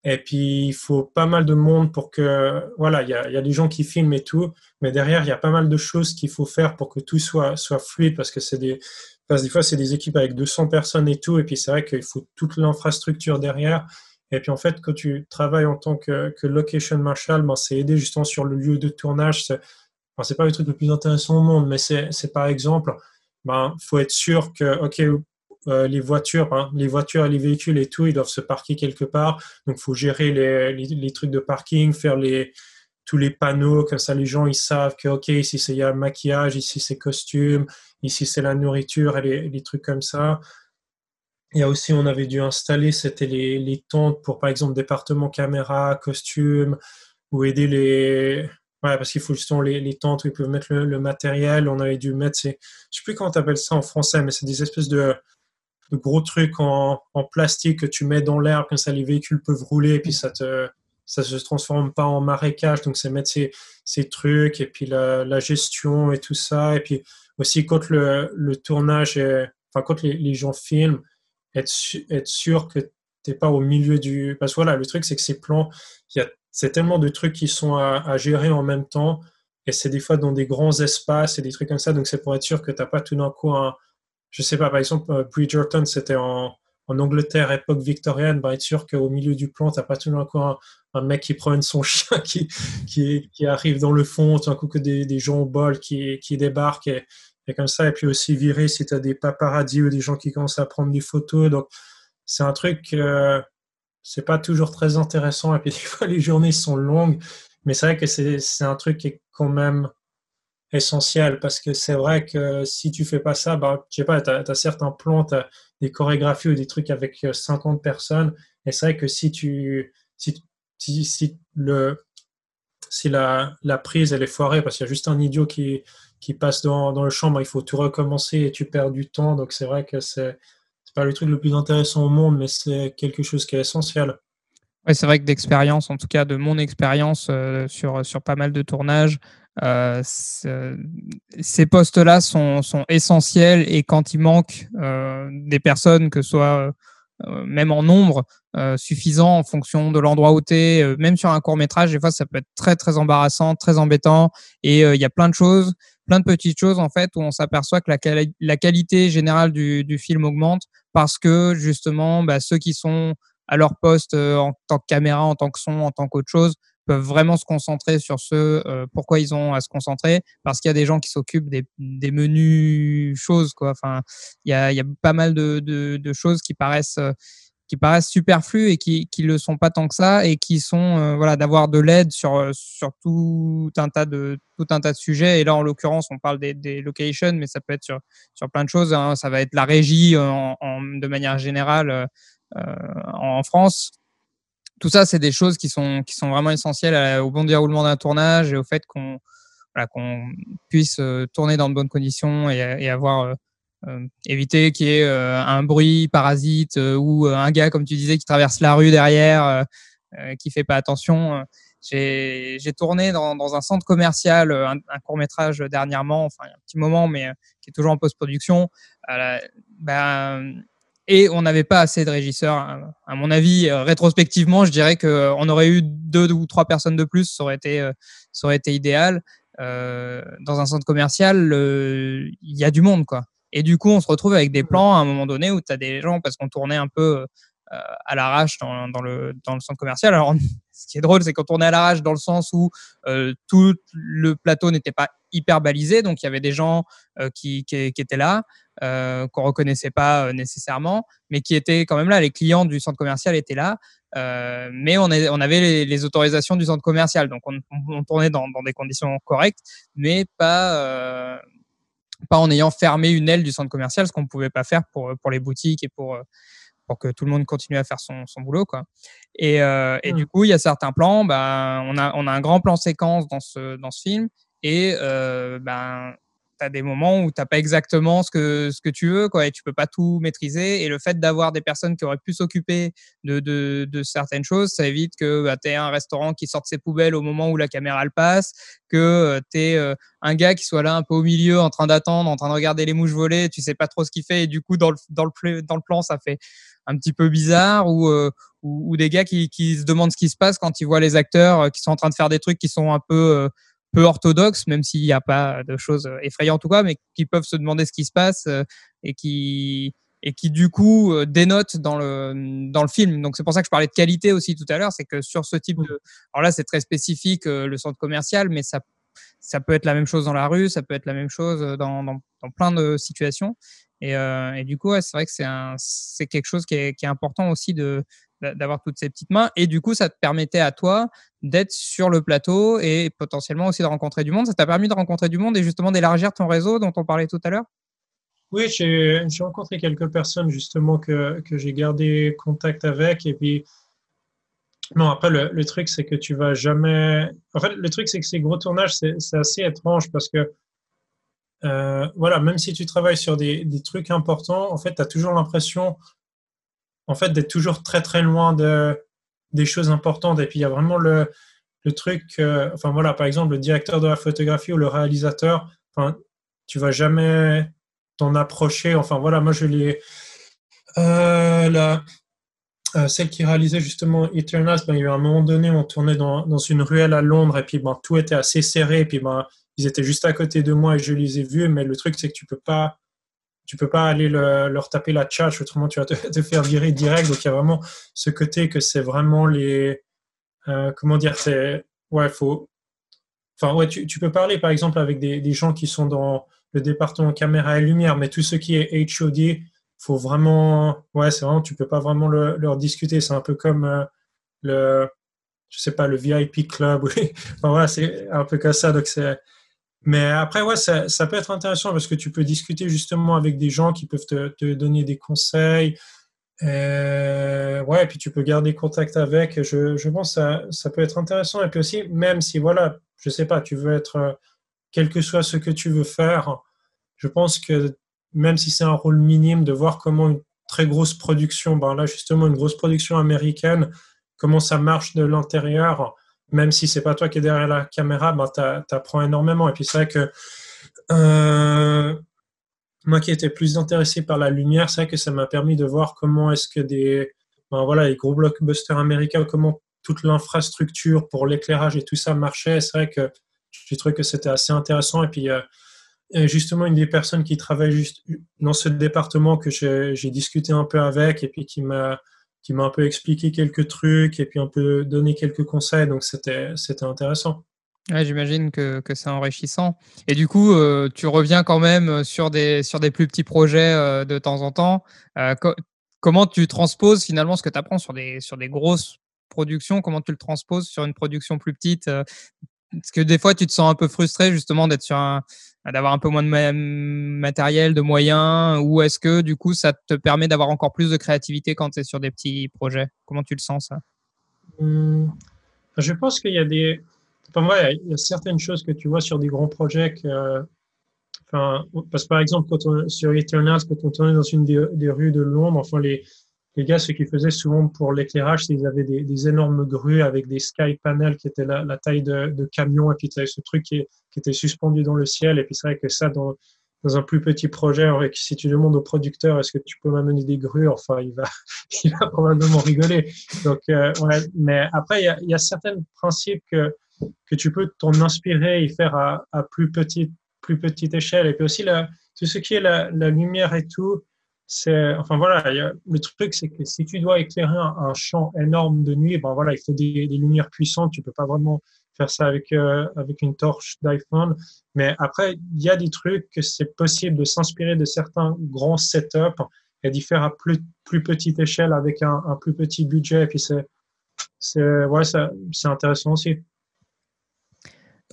Et puis, il faut pas mal de monde pour que, voilà, il y a, y a, des gens qui filment et tout, mais derrière, il y a pas mal de choses qu'il faut faire pour que tout soit, soit fluide, parce que c'est des, parce des fois, c'est des équipes avec 200 personnes et tout, et puis c'est vrai qu'il faut toute l'infrastructure derrière. Et puis, en fait, quand tu travailles en tant que, que location marshal, ben, c'est aider justement sur le lieu de tournage. C'est, enfin, pas le truc le plus intéressant au monde, mais c'est, par exemple, ben, faut être sûr que, OK, euh, les voitures, hein, les voitures et les véhicules et tout, ils doivent se parquer quelque part. Donc, faut gérer les, les, trucs de parking, faire les, tous les panneaux, comme ça les gens ils savent que, OK, ici c'est le maquillage, ici c'est costume, ici c'est la nourriture et les, trucs comme ça. Il y a aussi, on avait dû installer, c'était les, tentes pour, par exemple, département caméra, costume, ou aider les, Ouais, parce qu'il faut justement les, tentes où ils peuvent mettre le, matériel. On avait dû mettre, ces, je sais plus comment tu appelles ça en français, mais c'est des espèces de, de gros trucs en, en, plastique que tu mets dans l'air, comme ça les véhicules peuvent rouler et puis ça te ça se transforme pas en marécage, donc c'est mettre ces, ces, trucs et puis la, la, gestion et tout ça, et puis aussi quand le, le tournage, est, enfin quand les, les, gens filment, être, être sûr que t'es pas au milieu du, parce que voilà, le truc c'est que ces plans, c'est tellement de trucs qui sont à, à gérer en même temps, et c'est des fois dans des grands espaces et des trucs comme ça, donc c'est pour être sûr que t'as pas tout d'un coup un je sais pas, par exemple, euh, Bridgerton, c'était en, en, Angleterre, époque victorienne, bah, être sûr qu'au milieu du plan, t'as pas tout d'un coup un, mec qui promène son chien qui, qui, arrive dans le fond, tout d'un coup que des, des gens au bol qui, qui débarquent et, et, comme ça, et puis aussi virer si tu as des paparazzis ou des gens qui commencent à prendre des photos. Donc, c'est un truc, euh, c'est pas toujours très intéressant, et puis des fois, les journées sont longues, mais c'est vrai que c'est un truc qui est quand même essentiel parce que c'est vrai que si tu fais pas ça, bah, je sais pas, tu as, as, certains plans, tu as des chorégraphies ou des trucs avec 50 euh, personnes Et c'est vrai que si tu, si, si, le, si la, la, prise elle est foirée parce qu'il y a juste un idiot qui, qui passe dans, dans le chambre, il faut tout recommencer et tu perds du temps. Donc c'est vrai que c'est pas le truc le plus intéressant au monde, mais c'est quelque chose qui est essentiel. Oui, c'est vrai que d'expérience, en tout cas de mon expérience euh, sur, sur pas mal de tournages, euh, ces postes-là sont, sont, essentiels et quand il manque euh, des personnes, que ce soit euh, même en nombre euh, suffisant en fonction de l'endroit où tu es, même sur un court métrage, des fois ça peut être très très embarrassant, très embêtant et il y a plein de choses, plein de petites choses en fait où on s'aperçoit que la, la, qualité générale du, du, film augmente parce que justement bah, ceux qui sont à leur poste euh, en tant que caméra, en tant que son, en tant qu'autre chose, peuvent vraiment se concentrer sur ce euh, pourquoi ils ont à se concentrer. Parce qu'il y a des gens qui s'occupent des, des menus choses quoi. Enfin il y a, y a pas mal de, de, de choses qui paraissent euh, qui paraissent superflues et qui qui le sont pas tant que ça et qui sont voilà d'avoir de l'aide sur sur tout un tas de tout un tas de sujets. Et là en l'occurrence on parle des, des locations mais ça peut être sur sur plein de choses hein. ça va être la régie en, en de manière générale euh, en France. Tout ça, c'est des choses qui sont, qui sont vraiment essentielles au bon déroulement d'un tournage et au fait qu'on puisse euh, tourner dans de bonnes conditions et, avoir euh, éviter qu'il y ait un bruit parasite ou un gars, comme tu disais, qui traverse la rue derrière, qui fait pas attention. J'ai tourné dans, un centre commercial un, court métrage dernièrement, enfin il y a un petit moment, mais qui est toujours en post-production. Ben, et on n'avait pas assez de régisseurs. À mon avis, rétrospectivement, je dirais qu'on euh, aurait eu deux ou trois personnes de plus, ça aurait été, euh, ça aurait été idéal. Euh, dans un centre commercial, il y a du monde, quoi. Et du coup, on se retrouve avec des plans à un moment donné où tu as des gens, parce qu'on tournait un peu euh, à l'arrache dans, dans, le, dans le centre commercial. Alors, ce qui est drôle, c'est qu'on tournait à l'arrache dans le sens où euh, tout le plateau n'était pas hyper balisé, donc il y avait des gens qui, qui, qui, étaient là. Euh, qu'on reconnaissait pas euh, nécessairement, mais qui étaient quand même là. Les clients du centre commercial étaient là, euh, mais on, est, on avait les, les, autorisations du centre commercial, donc on, on tournait dans, dans, des conditions correctes, mais pas euh, pas en ayant fermé une aile du centre commercial, ce qu'on ne pouvait pas faire pour pour les boutiques et pour pour que tout le monde continue à faire son, son boulot quoi. Et, euh, et mmh. du coup, il y a certains plans, ben on a on a un grand plan séquence dans ce dans ce film et euh, ben tu as des moments où tu pas exactement ce que, ce que tu veux, quoi, et tu peux pas tout maîtriser. Et le fait d'avoir des personnes qui auraient pu s'occuper de, de, de, certaines choses, ça évite que bah, tu aies un restaurant qui sorte ses poubelles au moment où la caméra le passe, que euh, tu aies euh, un gars qui soit là un peu au milieu en train d'attendre, en train de regarder les mouches voler, tu sais pas trop ce qu'il fait, et du coup, dans le, dans, le, dans le plan, ça fait un petit peu bizarre, ou, euh, ou, ou, des gars qui, qui se demandent ce qui se passe quand ils voient les acteurs qui sont en train de faire des trucs qui sont un peu peu orthodoxes, même s'il n'y a pas de choses effrayantes ou quoi, mais qui peuvent se demander ce qui se passe euh, et qui et qui du coup euh, dénotent dans le dans le film. Donc c'est pour ça que je parlais de qualité aussi tout à l'heure, c'est que sur ce type de alors là c'est très spécifique euh, le centre commercial, mais ça ça peut être la même chose dans la rue, ça peut être la même chose dans dans, plein de situations. Et, euh, du coup, c'est vrai que c'est quelque chose qui est, important aussi d'avoir toutes ces petites mains. Et du coup, ça te permettait à toi d'être sur le plateau et potentiellement aussi de rencontrer du monde. Ça t'a permis de rencontrer du monde et justement d'élargir ton réseau dont on parlait tout à l'heure? Oui, j'ai rencontré quelques personnes justement que, que j'ai gardé contact avec. Et puis, non, après, le, le truc, c'est que tu vas jamais. En fait, le truc, c'est que ces gros tournages, c'est assez étrange parce que, euh, voilà, même si tu travailles sur des, des trucs importants, en fait, tu as toujours l'impression en fait, d'être toujours très, très loin de, des choses importantes. Et puis, il y a vraiment le, le truc, euh, enfin voilà, par exemple, le directeur de la photographie ou le réalisateur, enfin, tu vas jamais t'en approcher. Enfin voilà, moi je l'ai. Euh, euh, celle qui réalisait justement Eternals, ben, il y a eu un moment donné, on tournait dans, dans une ruelle à Londres et puis ben, tout était assez serré. Et puis ben, ils étaient juste à côté de moi et je les ai vus. Mais le truc, c'est que tu peux pas peux pas aller leur taper la tchatch, autrement tu vas te, faire virer direct. Donc il y a vraiment ce côté que c'est vraiment les. Euh, comment dire c'est, Ouais, faut. Enfin, ouais, tu, tu, peux parler par exemple avec des, des, gens qui sont dans le département caméra et lumière, mais tout ce qui est HOD, faut vraiment. Ouais, c'est vraiment, tu peux pas vraiment le, leur discuter. C'est un peu comme euh, le. Je sais pas, le VIP club. enfin, voilà, c'est un peu comme ça. Donc c'est mais après, ouais, ça, peut être intéressant parce que tu peux discuter justement avec des gens qui peuvent te, donner des conseils. Euh, ouais, et puis tu peux garder contact avec. Je, je pense que ça, ça, peut être intéressant. Et puis aussi, même si, voilà, je sais pas, tu veux être, quel que soit ce que tu veux faire, je pense que même si c'est un rôle minime, de voir comment une très grosse production, ben là, justement, une grosse production américaine, comment ça marche de l'intérieur, même si c'est pas toi qui es derrière la caméra, ben, tu apprends énormément. Et puis c'est vrai que euh, moi qui étais plus intéressé par la lumière, c'est vrai que ça m'a permis de voir comment est-ce que des, ben voilà, les gros blockbusters américains, comment toute l'infrastructure pour l'éclairage et tout ça marchait. C'est vrai que j'ai trouvé que c'était assez intéressant. Et puis, euh, justement, une des personnes qui travaille juste dans ce département que j'ai discuté un peu avec et puis qui m'a qui m'a un peu expliqué quelques trucs et puis un peu donné quelques conseils. Donc, c'était intéressant. Ouais, J'imagine que, que c'est enrichissant. Et du coup, euh, tu reviens quand même sur des, sur des plus petits projets euh, de temps en temps. Euh, comment tu transposes finalement ce que tu apprends sur des, sur des grosses productions? Comment tu le transposes sur une production plus petite? Est-ce que des fois, tu te sens un peu frustré justement d'être sur un, d'avoir un peu moins de matériel, de moyens, ou est-ce que du coup ça te permet d'avoir encore plus de créativité quand tu es sur des petits projets? Comment tu le sens ça? Mmh. Je pense qu'il y a des. Enfin, il y a certaines choses que tu vois sur des grands projets. Enfin, parce que par exemple, quand on, sur Eternals, quand on tournait dans une des, rues de Londres, enfin, les, les gars, ce qu'ils faisaient souvent pour l'éclairage, c'est qu'ils avaient des, énormes grues avec des sky panels qui étaient la, taille de, de camions, et puis tu avais ce truc qui, était suspendu dans le ciel. Et puis c'est vrai que ça, dans, un plus petit projet, si tu demandes au producteur, est-ce que tu peux m'amener des grues, enfin, il va, il va probablement rigoler. Donc, euh. Mais après, il y a, certains principes que, tu peux t'en inspirer et faire à, plus petite, plus petite échelle. Et puis aussi, tout ce qui est la lumière et tout, c'est, enfin voilà, le truc, c'est que si tu dois éclairer un, champ énorme de nuit, ben voilà, il faut des, lumières puissantes. Tu peux pas vraiment faire ça avec euh, avec une torche d'iPhone. Mais après, il y a des trucs que c'est possible de s'inspirer de certains grands setups et d'y faire à plus plus petite échelle avec un, plus petit budget. Et puis c'est c'est ouais, c'est intéressant aussi.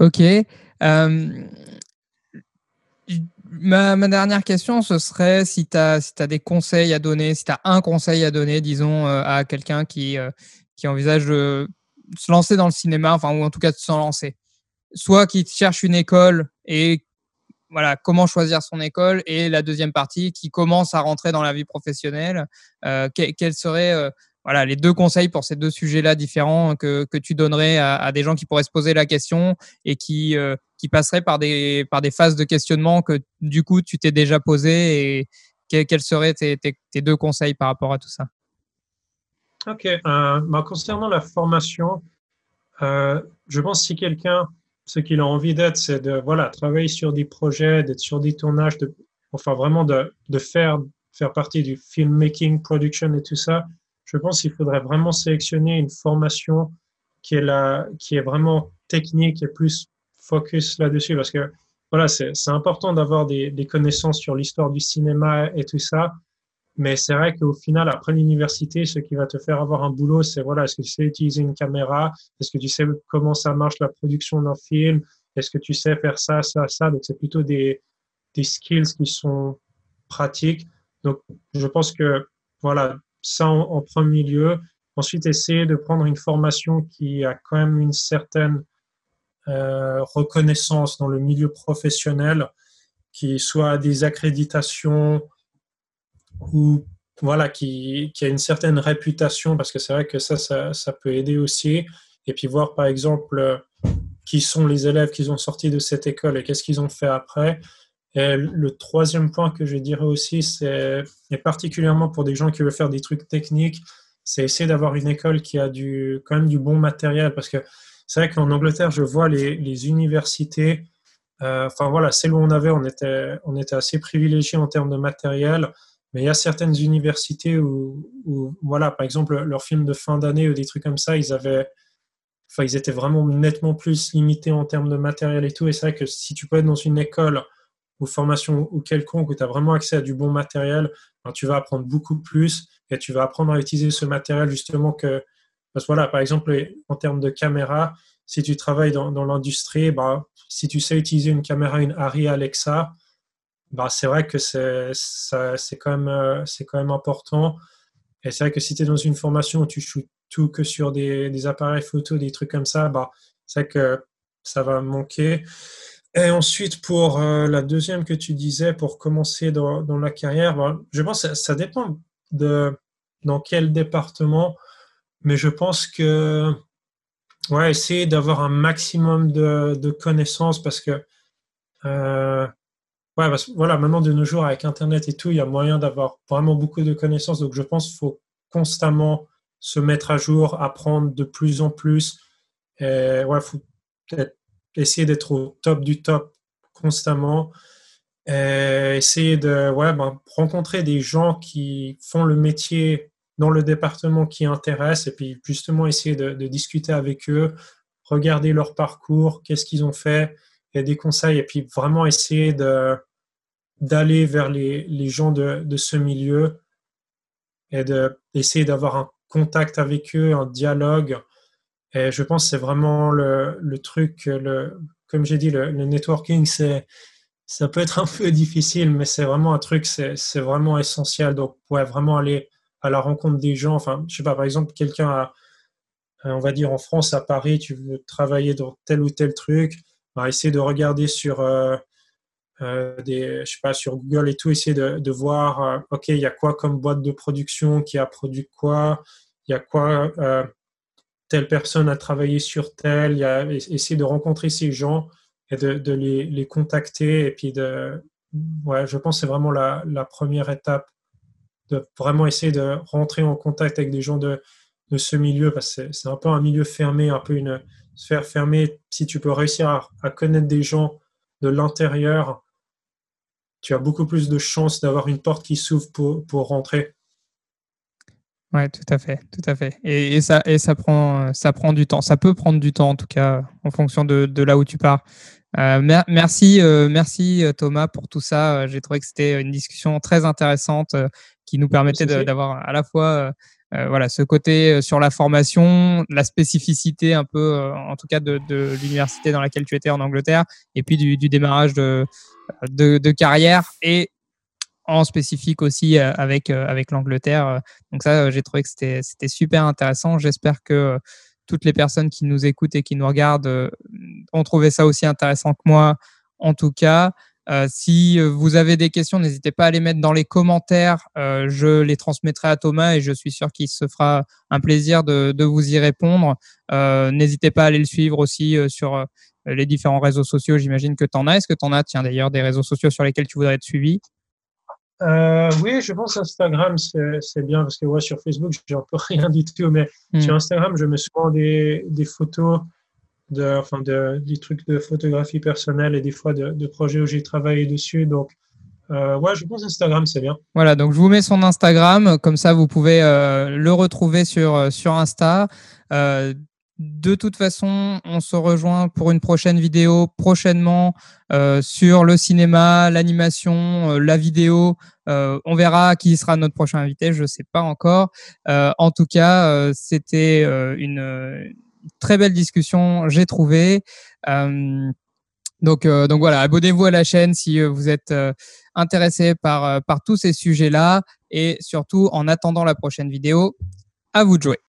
Ok. Euh, Ma, dernière question, ce serait si tu as, si des conseils à donner, si tu as un conseil à donner, disons, euh, à quelqu'un qui, euh, qui envisage de se lancer dans le cinéma, enfin, ou en tout cas de s'en lancer. Soit qui cherche une école et voilà, comment choisir son école, et la deuxième partie qui commence à rentrer dans la vie professionnelle. Euh, quels seraient euh, voilà, les deux conseils pour ces deux sujets-là différents que, que tu donnerais à, des gens qui pourraient se poser la question et qui, qui passeraient par des, par des phases de questionnement que du coup tu t'es déjà posé et quels seraient tes, tes, tes, deux conseils par rapport à tout ça? Ok, euh, bah, concernant la formation, euh, je pense que si quelqu'un, ce qu'il a envie d'être, c'est de voilà, travailler sur des projets, d'être sur des tournages, de, enfin vraiment de, de faire, faire partie du filmmaking, production et tout ça, je pense qu'il faudrait vraiment sélectionner une formation qui est, la, qui est vraiment technique et plus focus là-dessus parce que voilà, c'est important d'avoir des, des, connaissances sur l'histoire du cinéma et tout ça. Mais c'est vrai qu'au final, après l'université, ce qui va te faire avoir un boulot, c'est voilà, est-ce que tu sais utiliser une caméra? Est-ce que tu sais comment ça marche la production d'un film? Est-ce que tu sais faire ça, ça, ça? Donc, c'est plutôt des, des skills qui sont pratiques. Donc, je pense que, voilà, ça en, premier lieu. Ensuite, essayer de prendre une formation qui a quand même une certaine reconnaissance dans le milieu professionnel, qui soit des accréditations ou voilà, qui, a une certaine réputation, parce que c'est vrai que ça, ça, peut aider aussi. Et puis voir, par exemple, qui sont les élèves qui ont sorti de cette école et qu'est-ce qu'ils ont fait après. Et le troisième point que je dirais aussi, c'est, et particulièrement pour des gens qui veulent faire des trucs techniques, c'est essayer d'avoir une école qui a du, quand même du bon matériel. Parce que c'est vrai qu'en Angleterre, je vois les, universités, euh, enfin voilà, celles où on avait, on était, assez privilégiés en termes de matériel. Mais il y a certaines universités où, où voilà, par exemple, leurs films de fin d'année ou des trucs comme ça, ils avaient, enfin, ils étaient vraiment nettement plus limités en termes de matériel et tout. Et c'est vrai que si tu peux être dans une école ou formation ou quelconque où tu as vraiment accès à du bon matériel, ben, tu vas apprendre beaucoup plus et tu vas apprendre à utiliser ce matériel justement que, parce que voilà, par exemple, en termes de caméra, si tu travailles dans, l'industrie, ben, si tu sais utiliser une caméra, une Arri Alexa, ben, c'est vrai que c'est quand, même, euh, quand même important. Et c'est vrai que si tu es dans une formation où tu shoots tout que sur des, appareils photo, des trucs comme ça, bah, c'est vrai que ça va manquer. Et ensuite, pour euh, la deuxième que tu disais, pour commencer dans, dans la carrière, bah, je pense que ça, dépend de dans quel département, mais je pense que ouais, essayer d'avoir un maximum de, de, connaissances parce que euh, ouais, parce, voilà, maintenant de nos jours avec Internet et tout, il y a moyen d'avoir vraiment beaucoup de connaissances. Donc je pense qu'il faut constamment se mettre à jour, apprendre de plus en plus. Et ouais, faut essayer d'être au top du top constamment. Essayer de ouais, ben, rencontrer des gens qui font le métier dans le département qui intéresse et puis justement essayer de, discuter avec eux, regarder leur parcours, qu'est-ce qu'ils ont fait et des conseils et puis vraiment essayer de d'aller vers les, les gens de, de, ce milieu et d'essayer d'avoir un contact avec eux, un dialogue. Et je pense que c'est vraiment le, le, truc, le, comme j'ai dit, le, le networking, c'est ça peut être un peu difficile, mais c'est vraiment un truc, c'est vraiment essentiel. Donc, ouais, vraiment aller à la rencontre des gens. Enfin, je sais pas, par exemple, quelqu'un a, on va dire en France, à Paris, tu veux travailler dans tel ou tel truc, bah, essayer de regarder sur, euh, euh, des, je sais pas, sur Google et tout, essayer de, de voir, euh, OK, il y a quoi comme boîte de production qui a produit quoi, il y a quoi, telle personne a travaillé sur tel, il y a, essayer de rencontrer ces gens et de, les, contacter et puis de, ouais, je pense que c'est vraiment la, première étape de vraiment essayer de rentrer en contact avec des gens de, de ce milieu parce que c'est un peu un milieu fermé, un peu une sphère fermée. Si tu peux réussir à, connaître des gens de l'intérieur tu as beaucoup plus de chances d'avoir une porte qui s'ouvre pour, pour rentrer. Ouais, tout à fait, tout à fait. Et, ça, et ça prend, ça prend du temps. Ça peut prendre du temps, en tout cas, en fonction de, de là où tu pars. Euh, merci, euh, merci Thomas pour tout ça. J'ai trouvé que c'était une discussion très intéressante euh, qui nous permettait d'avoir à la fois euh, voilà, ce côté sur la formation, la spécificité un peu, en tout cas de, de l'université dans laquelle tu étais en Angleterre, et puis du, du démarrage de, de, carrière et en spécifique aussi euh, avec, euh, avec l'Angleterre. Donc ça, j'ai trouvé que c'était super intéressant. J'espère que toutes les personnes qui nous écoutent et qui nous regardent ont trouvé ça aussi intéressant que moi, en tout cas. Si vous avez des questions, n'hésitez pas à les mettre dans les commentaires. je les transmettrai à Thomas et je suis sûr qu'il se fera un plaisir de, de vous y répondre. n'hésitez pas à aller le suivre aussi sur euh, les différents réseaux sociaux, j'imagine que tu en as. Est-ce que tu en as, tiens, d'ailleurs, des réseaux sociaux sur lesquels tu voudrais être suivi? Euh, oui, je pense Instagram, c'est bien parce que ouais, sur Facebook, j'ai un peu rien du tout, mais hmm. sur Instagram, je mets souvent des, des photos, de, enfin de, des trucs de photographie personnelle et des fois de, de projets où j'ai travaillé dessus. Donc, euh, ouais, je pense Instagram, c'est bien. Voilà, donc je vous mets son Instagram, comme ça vous pouvez euh, le retrouver sur, sur Insta. Euh, de toute façon, on se rejoint pour une prochaine vidéo prochainement euh, sur le cinéma, l'animation, euh, la vidéo. Euh, on verra qui sera notre prochain invité, je ne sais pas encore. en tout cas, c'était une très belle discussion, j'ai trouvé. donc, donc voilà, abonnez-vous à la chaîne si vous êtes intéressé par, par tous ces sujets-là. Et surtout, en attendant la prochaine vidéo, à vous de jouer.